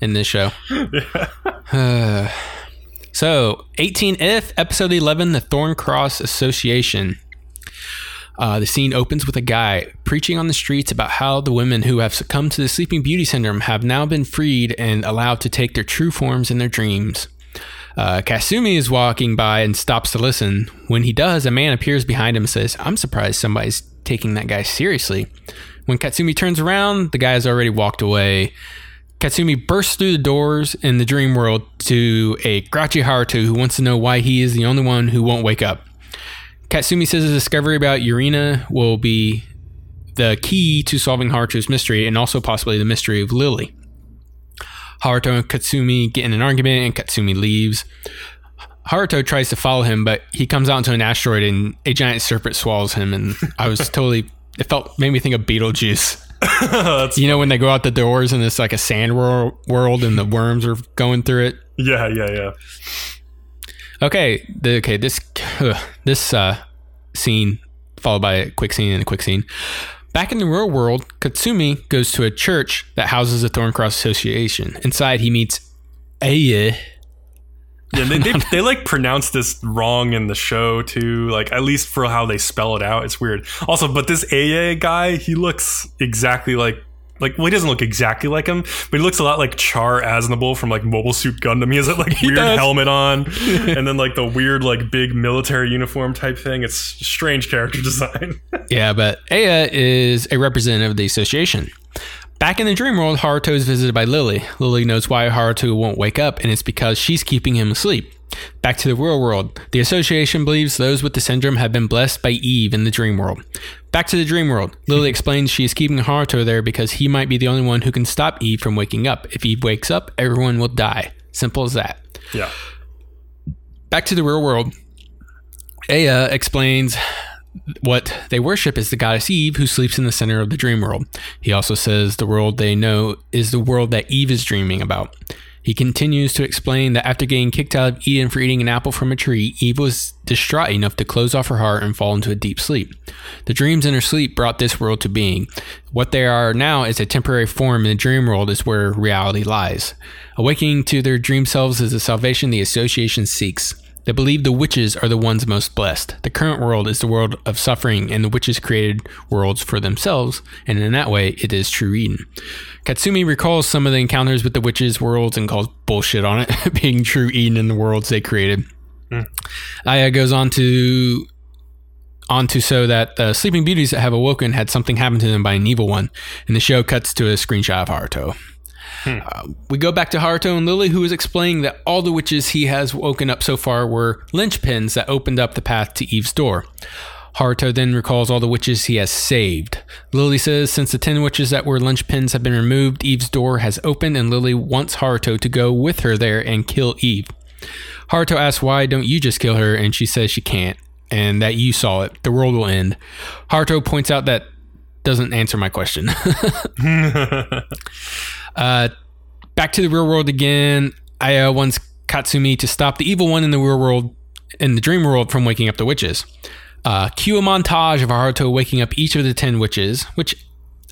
in this show. Uh, so, 18if, episode 11, the Thorn Cross Association. Uh, the scene opens with a guy preaching on the streets about how the women who have succumbed to the Sleeping Beauty syndrome have now been freed and allowed to take their true forms in their dreams. Uh, Katsumi is walking by and stops to listen. When he does, a man appears behind him and says, I'm surprised somebody's taking that guy seriously. When Katsumi turns around, the guy has already walked away. Katsumi bursts through the doors in the dream world to a grouchy Haruto who wants to know why he is the only one who won't wake up. Katsumi says his discovery about Yurina will be the key to solving Haruto's mystery and also possibly the mystery of Lily. Haruto and Katsumi get in an argument and Katsumi leaves. Haruto tries to follow him, but he comes out into an asteroid and a giant serpent swallows him. And I was totally, it felt, made me think of Beetlejuice. You know, when they go out the doors and it's like a sand wor- world and the worms are going through it. yeah, yeah, yeah. Okay, the, okay, this this uh, scene followed by a quick scene and a quick scene. Back in the real world, Katsumi goes to a church that houses the Thorncross Association. Inside, he meets Aya. Yeah, they, they, they like pronounce this wrong in the show too. Like at least for how they spell it out, it's weird. Also, but this AA guy, he looks exactly like like well, he doesn't look exactly like him, but he looks a lot like Char Aznable from like Mobile Suit Gundam. He has that like weird does. helmet on, and then like the weird like big military uniform type thing. It's strange character design. Yeah, but Aya is a representative of the association. Back in the dream world, Haruto is visited by Lily. Lily knows why Haruto won't wake up, and it's because she's keeping him asleep. Back to the real world, the association believes those with the syndrome have been blessed by Eve in the dream world. Back to the dream world, Lily explains she is keeping Haruto there because he might be the only one who can stop Eve from waking up. If Eve wakes up, everyone will die. Simple as that. yeah, Back to the real world, Aya explains what they worship is the goddess Eve, who sleeps in the center of the dream world. He also says the world they know is the world that Eve is dreaming about. He continues to explain that after getting kicked out of Eden for eating an apple from a tree, Eve was distraught enough to close off her heart and fall into a deep sleep. The dreams in her sleep brought this world to being. What they are now is a temporary form, and the dream world is where reality lies. Awakening to their dream selves is the salvation the association seeks. They believe the witches are the ones most blessed. The current world is the world of suffering, and the witches created worlds for themselves, and in that way, it is true Eden. Katsumi recalls some of the encounters with the witches' worlds and calls bullshit on it being true Eden in the worlds they created. Hmm. Aya goes on to on to so that the sleeping beauties that have awoken had something happen to them by an evil one, and the show cuts to a screenshot of Haruto. Uh, we go back to Haruto and Lily, who is explaining that all the witches he has woken up so far were linchpins that opened up the path to Eve's door. Haruto then recalls all the witches he has saved. Lily says since the 10 witches that were linchpins have been removed, Eve's door has opened, and Lily wants Haruto to go with her there and kill Eve. Haruto asks why don't you just kill her, and she says she can't, and that you saw it. The world will end. Haruto points out that doesn't answer my question. Uh, back to the real world again. Aya wants Katsumi to stop the evil one in the real world, in the dream world, from waking up the witches. Uh, cue a montage of Haruto waking up each of the ten witches, which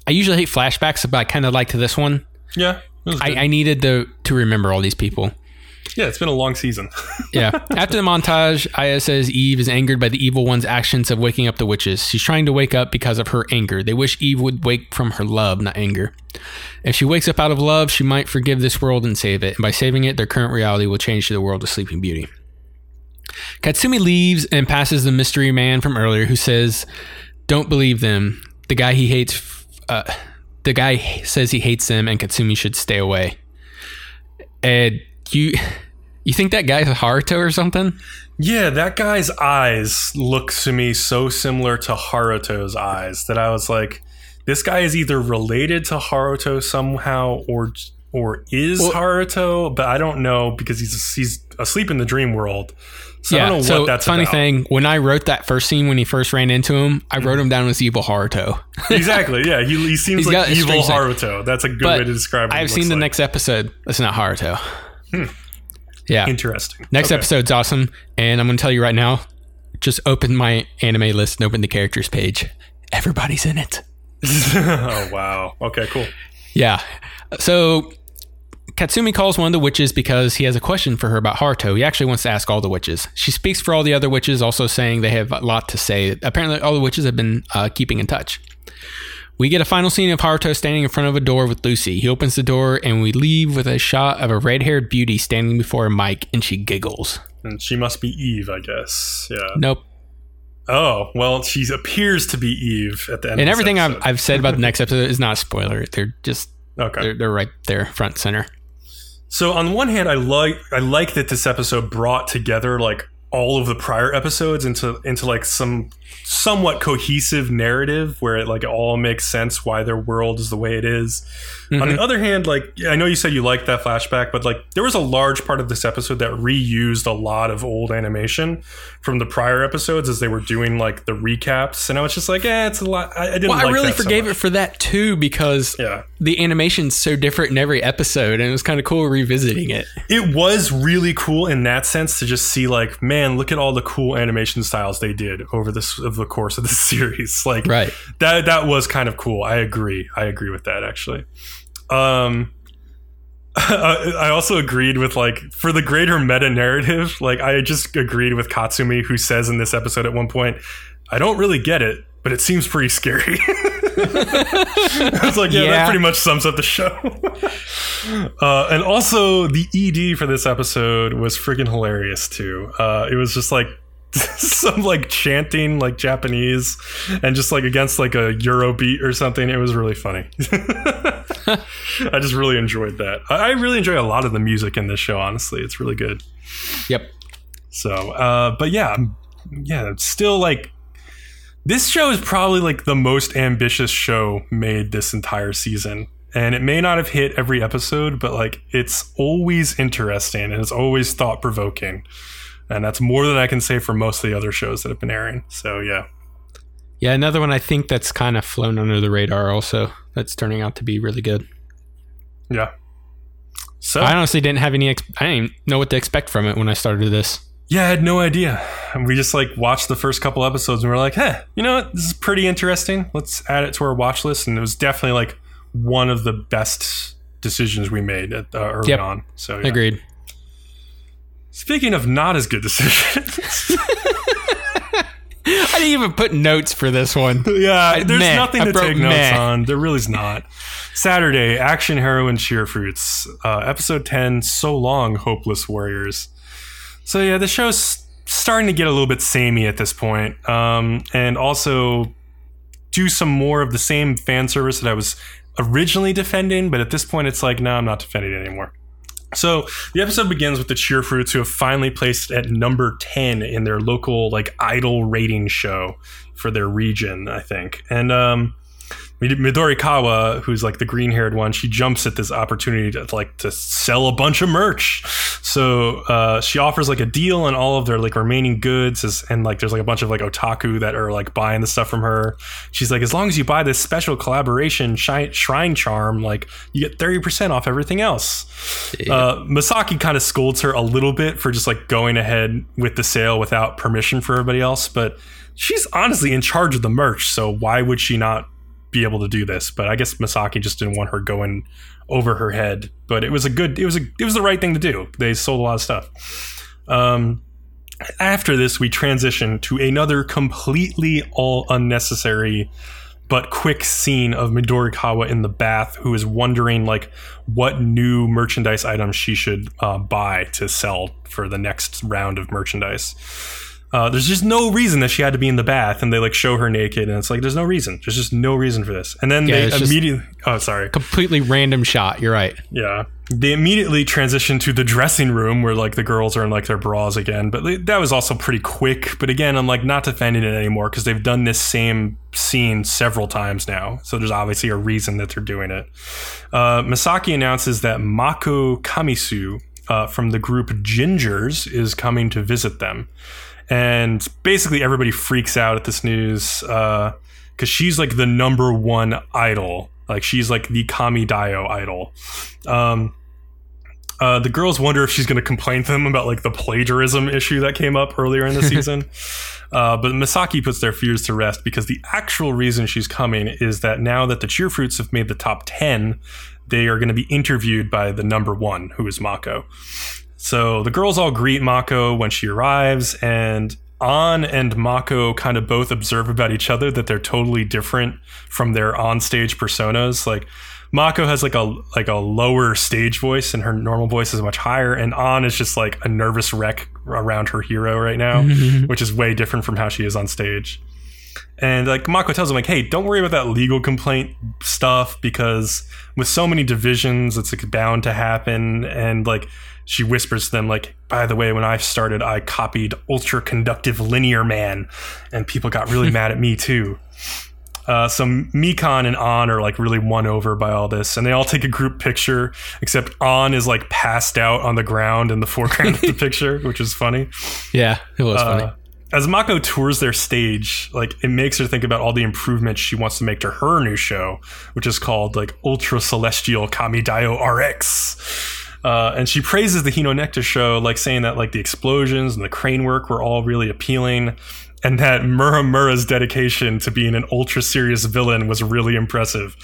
I usually hate flashbacks, but I kind of liked this one. yeah, I. I needed to remember all these people. Yeah. It's been a long season. Yeah. After the montage, Aya says Eve is angered by the evil one's actions of waking up the witches. She's trying to wake up because of her anger. They wish Eve would wake from her love, not anger. If she wakes up out of love, she might forgive this world and save it. And by saving it, their current reality will change to the world of Sleeping Beauty. Katsumi leaves and passes the mystery man from earlier who says, Don't believe them. The guy he hates, uh, the guy says he hates them and Katsumi should stay away. Ed, you. You think that guy's Haruto or something? Yeah, that guy's eyes look to me so similar to Haruto's eyes that I was like, this guy is either related to Haruto somehow or or is Well- Haruto, but I don't know because he's he's asleep in the dream world. So I don't know so what that's funny about. thing, when I wrote that first scene when he first ran into him, I wrote mm-hmm. him down as evil Haruto. exactly. Yeah, he, he seems He's like evil. Haruto. That's a good But way to describe. I've seen the like. next episode. That's not Haruto. Yeah. Interesting. Next Okay. episode's awesome, and I'm going to tell you right now. Just open my anime list and open the characters page. Everybody's in it. oh wow. Okay. Cool. Yeah. So Katsumi calls one of the witches because he has a question for her about Haruto. He actually wants to ask all the witches. She speaks for all the other witches, also saying they have a lot to say. Apparently, all the witches have been uh, keeping in touch. We get a final scene of Haruto standing in front of a door with Lucy. He opens the door, and we leave with a shot of a red haired beauty standing before a mic, and she giggles. And she must be Eve, I guess. Yeah. Nope. Oh well, she appears to be Eve at the end. And everything I've. I've said about the next episode is not a spoiler. They're just okay. they're, they're right there, front and center. So on one hand, I like I like that this episode brought together like all of the prior episodes into into like some somewhat cohesive narrative where it like all makes sense why their world is the way it is. On Mm-hmm. the other hand, like I know you said you liked that flashback, but like there was a large part of this episode that reused a lot of old animation from the prior episodes as they were doing like the recaps, and I was just like, eh, it's a lot. I, I didn't. Well, like I really that so forgave it for that too because Yeah. the animation's so different in every episode, and it was kind of cool revisiting it. it was really cool in that sense to just see like man look at all the cool animation styles they did over this of the course of the series like Right. that that was kind of cool i agree i agree with that actually um I I also agreed with like for the greater meta narrative like i just agreed with katsumi who says in this episode at one point i don't really get it but it seems pretty scary I was like, yeah, that pretty much sums up the show. uh, and also, the ED for this episode was freaking hilarious too. Uh, it was just like some like chanting like Japanese and just like against like a Euro beat or something. It was really funny. I just really enjoyed that. I, I really enjoy a lot of the music in this show. Honestly, it's really good. Yep. So, uh, but yeah, yeah, it's still like this show is probably like the most ambitious show made this entire season. And it may not have hit every episode, but like it's always interesting and it's always thought provoking. And that's more than I can say for most of the other shows that have been airing. So yeah. Yeah, another one I think that's kind of flown under the radar also. That's turning out to be really good. Yeah. So I honestly didn't have any. Ex- I didn't know what to expect from it when I started this. Yeah, I had no idea. And we just like watched the first couple episodes and we are like, hey, you know what? This is pretty interesting. Let's add it to our watch list. And it was definitely like one of the best decisions we made at, uh, early Yep. on. So yeah. Agreed. Speaking of not as good decisions, I didn't even put notes for this one. yeah, there's meh. nothing to take notes on. There really's not. Saturday, Action Heroine Cheer Fruits, uh, episode 10, So Long, Hopeless Warriors. So yeah, the show's starting to get a little bit samey at this point, um, and also do some more of the same fan service that I was originally defending, but at this point, it's like, no, I'm not defending it anymore. So the episode begins with the Cheer Fruits, who have finally placed at number 10 in their local like idol rating show for their region, I think. And um, Midorikawa, who's like the green haired one, she jumps at this opportunity to like to sell a bunch of merch. So uh, she offers like a deal on all of their like remaining goods, as, and like there's like a bunch of like otaku that are like buying the stuff from her. She's like, as long as you buy this special collaboration shi- shrine charm, like you get thirty percent off everything else. Uh, Misaki kind of scolds her a little bit for just like going ahead with the sale without permission for everybody else, but she's honestly in charge of the merch, so why would she not be able to do this? But I guess Misaki just didn't want her going over her head. But it was a good, it was a, it was the right thing to do. They sold a lot of stuff. Um, after this, we transition to another completely all unnecessary but quick scene of Midorikawa in the bath, who is wondering like what new merchandise items she should uh, buy to sell for the next round of merchandise. Uh, there's just no reason that she had to be in the bath, and they like show her naked, and it's like there's no reason. There's just no reason for this. And then Yeah, they immediately. Oh, sorry. Completely random shot. You're right. Yeah. They immediately transition to the dressing room where like the girls are in like their bras again. But that was also pretty quick. But again, I'm like not defending it anymore because they've done this same scene several times now. So there's obviously a reason that they're doing it. Uh, Misaki announces that Mako Kamisu uh, from the group Gingers is coming to visit them. And basically everybody freaks out at this news because she's like the number one idol. Like she's like the Kami Dio idol. Um, uh, the girls wonder if she's going to complain to them about like the plagiarism issue that came up earlier in the season. Uh, but Misaki puts their fears to rest because the actual reason she's coming is that now that the Cheer Fruits have made the top 10, they are going to be interviewed by the number one, who is Mako. So the girls all greet Mako when she arrives, and An and Mako kind of both observe about each other that they're totally different from their onstage personas. Like, Mako has like a like a lower stage voice, and her normal voice is much higher. And An is just like a nervous wreck around her hero right now, which is way different from how she is on stage. And like Mako tells him, like, hey, don't worry about that legal complaint stuff because with so many divisions, it's like bound to happen. And like she whispers to them, like, by the way, when I started, I copied ultra conductive linear man, and people got really mad at me too. Uh, so Mikan and An are like really won over by all this, and they all take a group picture. Except An is like passed out on the ground in the foreground of the picture, which is funny. Yeah, it was Uh, funny. as Mako tours their stage, like it makes her think about all the improvements she wants to make to her new show, which is called like Ultra Celestial Kamidayo RX. Uh, and she praises the Hino Nectar show, like saying that like the explosions and the crane work were all really appealing, and that Muramura's dedication to being an ultra serious villain was really impressive.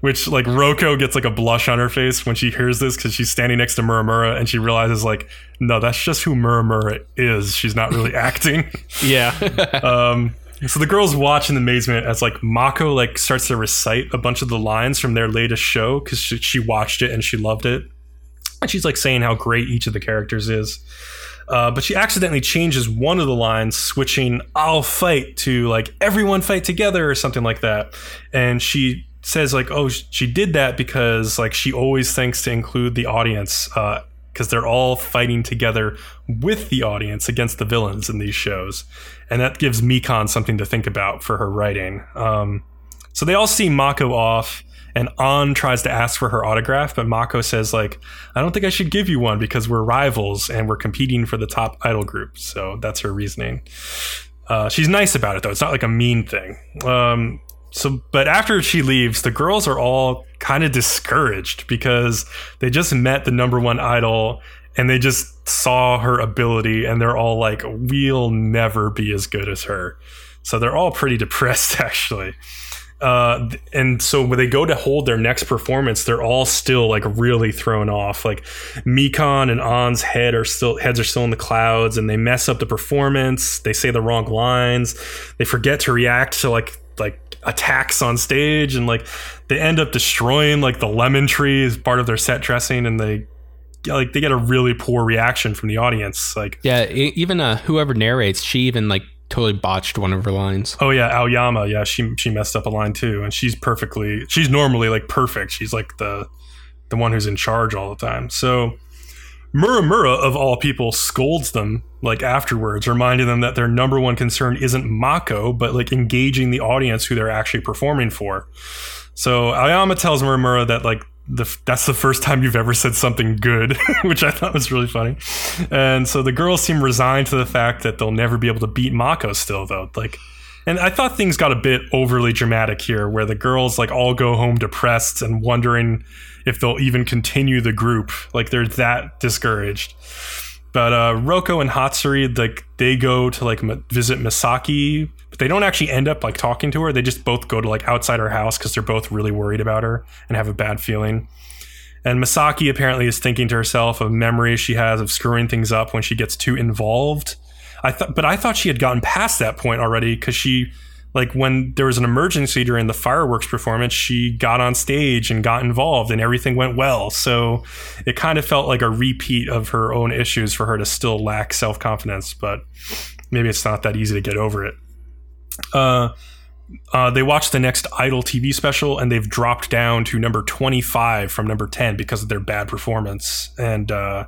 Which like Roko gets like a blush on her face when she hears this because she's standing next to Muramura and she realizes like, no, that's just who Muramura is. She's not really acting. Yeah. Um, so the girls watch in amazement as like Mako like starts to recite a bunch of the lines from their latest show because she, she watched it and she loved it, and she's like saying how great each of the characters is. Uh, but she accidentally changes one of the lines, switching "I'll fight" to like "Everyone fight together" or something like that, and she says like, "Oh, she did that because like she always thinks to include the audience." Uh, because they're all fighting together with the audience against the villains in these shows. And that gives Mikan something to think about for her writing. Um, so they all see Mako off, and An tries to ask for her autograph, but Mako says, like, I don't think I should give you one because we're rivals and we're competing for the top idol group. So that's her reasoning. Uh, she's nice about it, though. It's not like a mean thing. Um, so, but after she leaves, the girls are all kind of discouraged because they just met the number one idol and they just saw her ability and they're all like, we'll never be as good as her. So they're all pretty depressed, actually. Uh, and so when they go to hold their next performance, they're all still like really thrown off. Like Mikan and An's head are still heads are still in the clouds, and they mess up the performance. They say the wrong lines. They forget to react to like like attacks on stage, and like they end up destroying like the lemon tree as part of their set dressing, and they like they get a really poor reaction from the audience. Like yeah, even uh, whoever narrates, she even like totally botched one of her lines. Oh yeah, Aoyama. Yeah, she she messed up a line too, and she's perfectly. She's normally like perfect. She's like the the one who's in charge all the time. So Muramura of all people scolds them like afterwards, reminding them that their number one concern isn't Mako, but like engaging the audience who they're actually performing for. So Aoyama tells Muramura that like the, that's the first time you've ever said something good, which I thought was really funny. And so the girls seem resigned to the fact that they'll never be able to beat Mako still, though. Like, and I thought things got a bit overly dramatic here, where the girls like all go home depressed and wondering if they'll even continue the group. Like they're that discouraged. But uh, Roko and Hatsuri, like they go to like visit Misaki, but they don't actually end up like talking to her. They just both go to like outside her house because they're both really worried about her and have a bad feeling. And Misaki apparently is thinking to herself of memories she has of screwing things up when she gets too involved. I thought, but I thought she had gotten past that point already because she, like, when there was an emergency during the fireworks performance, she got on stage and got involved, and everything went well. So it kind of felt like a repeat of her own issues for her to still lack self confidence. But maybe it's not that easy to get over it. Uh, uh, they watched the next Idol TV special and they've dropped down to number 25 from number 10 because of their bad performance. And uh,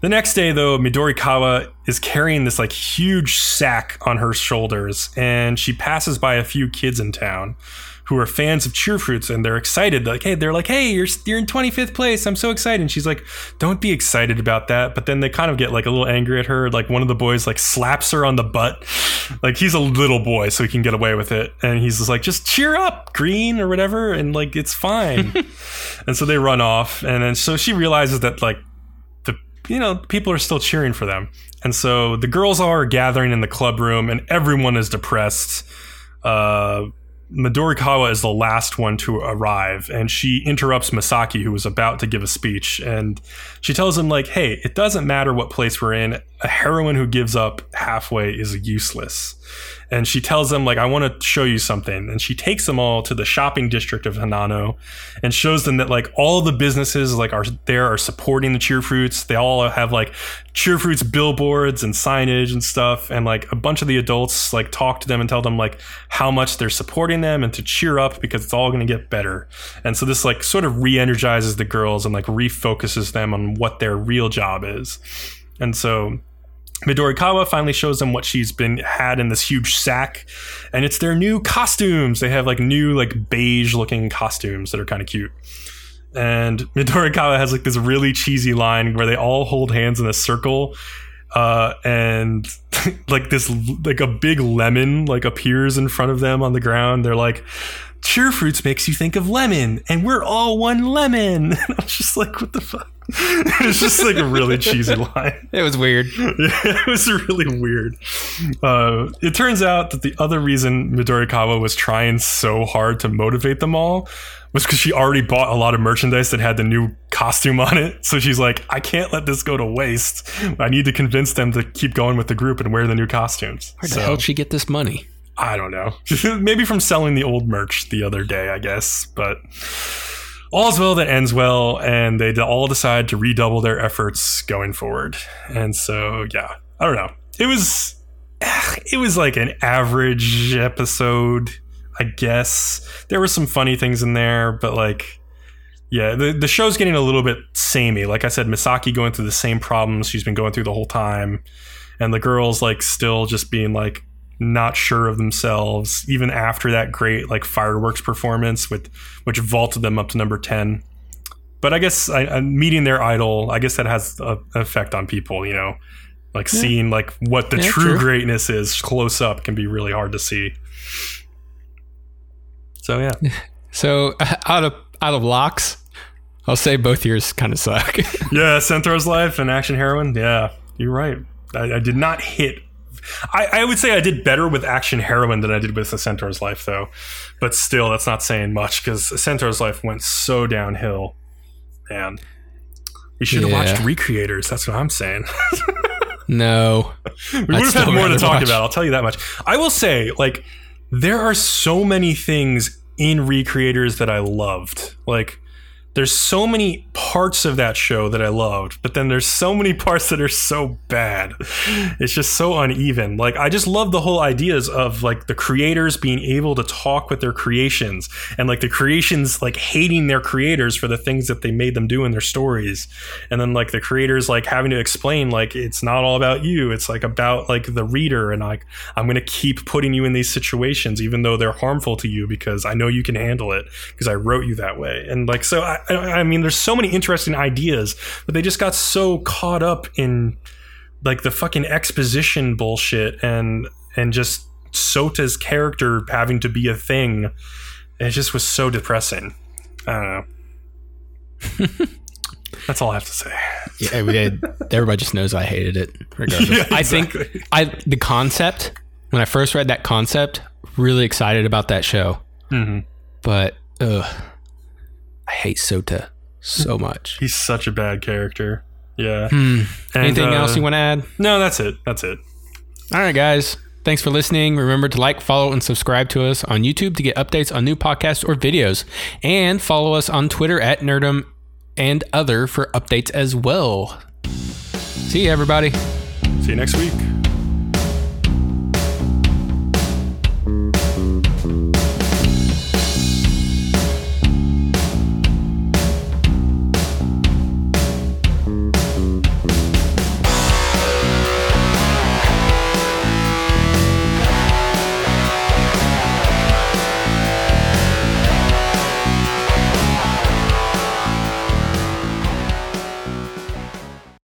the next day, though, Midorikawa is carrying this like huge sack on her shoulders and she passes by a few kids in town who are fans of Cheerfruits and they're excited. Like, hey, they're like, hey, you're you're in 25th place. I'm so excited. And she's like, don't be excited about that. But then they kind of get like a little angry at her. Like one of the boys like slaps her on the butt. Like he's a little boy, so he can get away with it. And he's just like, just cheer up, Green or whatever, and like it's fine. and so they run off. And then so she realizes that like the you know people are still cheering for them. And so the girls are gathering in the club room, and everyone is depressed. Uh, Midorikawa is the last one to arrive, and she interrupts Misaki, who was about to give a speech, and she tells him like, "Hey, it doesn't matter what place we're in. A heroine who gives up halfway is useless." And she tells them like, "I want to show you something," and she takes them all to the shopping district of Hanano, and shows them that like all the businesses like are there are supporting the cheer fruits. They all have like cheer fruits billboards and signage and stuff, and like a bunch of the adults like talk to them and tell them like how much they're supporting them and to cheer up because it's all going to get better. And so this like sort of re-energizes the girls and like refocuses them on what their real job is. And so Midorikawa finally shows them what she's been had in this huge sack, and it's their new costumes. They have like new like beige looking costumes that are kind of cute. And Midorikawa has like this really cheesy line where they all hold hands in a circle, uh, and like this like a big lemon like appears in front of them on the ground. They're like, cheer fruits makes you think of lemon, and we're all one lemon. And I was just like, what the fuck? it's just like a really cheesy line. It was weird. Yeah, it was really weird. Uh, it turns out that the other reason Midorikawa was trying so hard to motivate them all was because she already bought a lot of merchandise that had the new costume on it. So she's like, I can't let this go to waste. I need to convince them to keep going with the group and wear the new costumes. Where the So- hell did she get this money? I don't know. Maybe from selling the old merch the other day, I guess. But all's well that ends well, and they all decide to redouble their efforts going forward. And so, yeah, I don't know. It was, it was like an average episode, I guess. There were some funny things in there, but like. Yeah, the, the show's getting a little bit samey. Like I said, Misaki going through the same problems she's been going through the whole time. And the girls like still just being like not sure of themselves even after that great like fireworks performance with which vaulted them up to number 10 but i guess I, I, meeting their idol i guess that has a, an effect on people you know like Yeah. seeing like what the Yeah, true true. greatness is close up can be really hard to see so yeah So out of out of locks, I'll say both yours kind of suck. yeah centaur's life and action heroine yeah you're right i, I did not hit I, I would say I did better with Action Heroine than I did with A Centaur's Life, though. But still, that's not saying much because A Centaur's Life went so downhill. Man, we should have Yeah. watched Recreators. That's what I'm saying. no. we would have had more to talk watch. about. I'll tell you that much. I will say, like, there are so many things in Recreators that I loved. Like, there's so many parts of that show that I loved, but then there's so many parts that are so bad. It's just so uneven. Like, I just love the whole ideas of like the creators being able to talk with their creations and like the creations like hating their creators for the things that they made them do in their stories. And then like the creators like having to explain like it's not all about you. It's like about like the reader and like I'm going to keep putting you in these situations even though they're harmful to you because I know you can handle it because I wrote you that way. And like so I I I mean there's so many interesting ideas, but they just got so caught up in like the fucking exposition bullshit and and just Sota's character having to be a thing. It just was so depressing. I don't know. That's all I have to say. Yeah, we did. Everybody just knows I hated it. Regardless, Yeah, I think. I the concept when I first read that concept, really excited about that show. hmm But ugh, I hate Sota so much. He's such a bad character. Yeah. Hmm. And, Anything uh, else you want to add? No, that's it. That's it. All right, guys. Thanks for listening. Remember to like, follow, and subscribe to us on YouTube to get updates on new podcasts or videos. And follow us on Twitter at Nerdum and other for updates as well. See you, everybody. See you next week.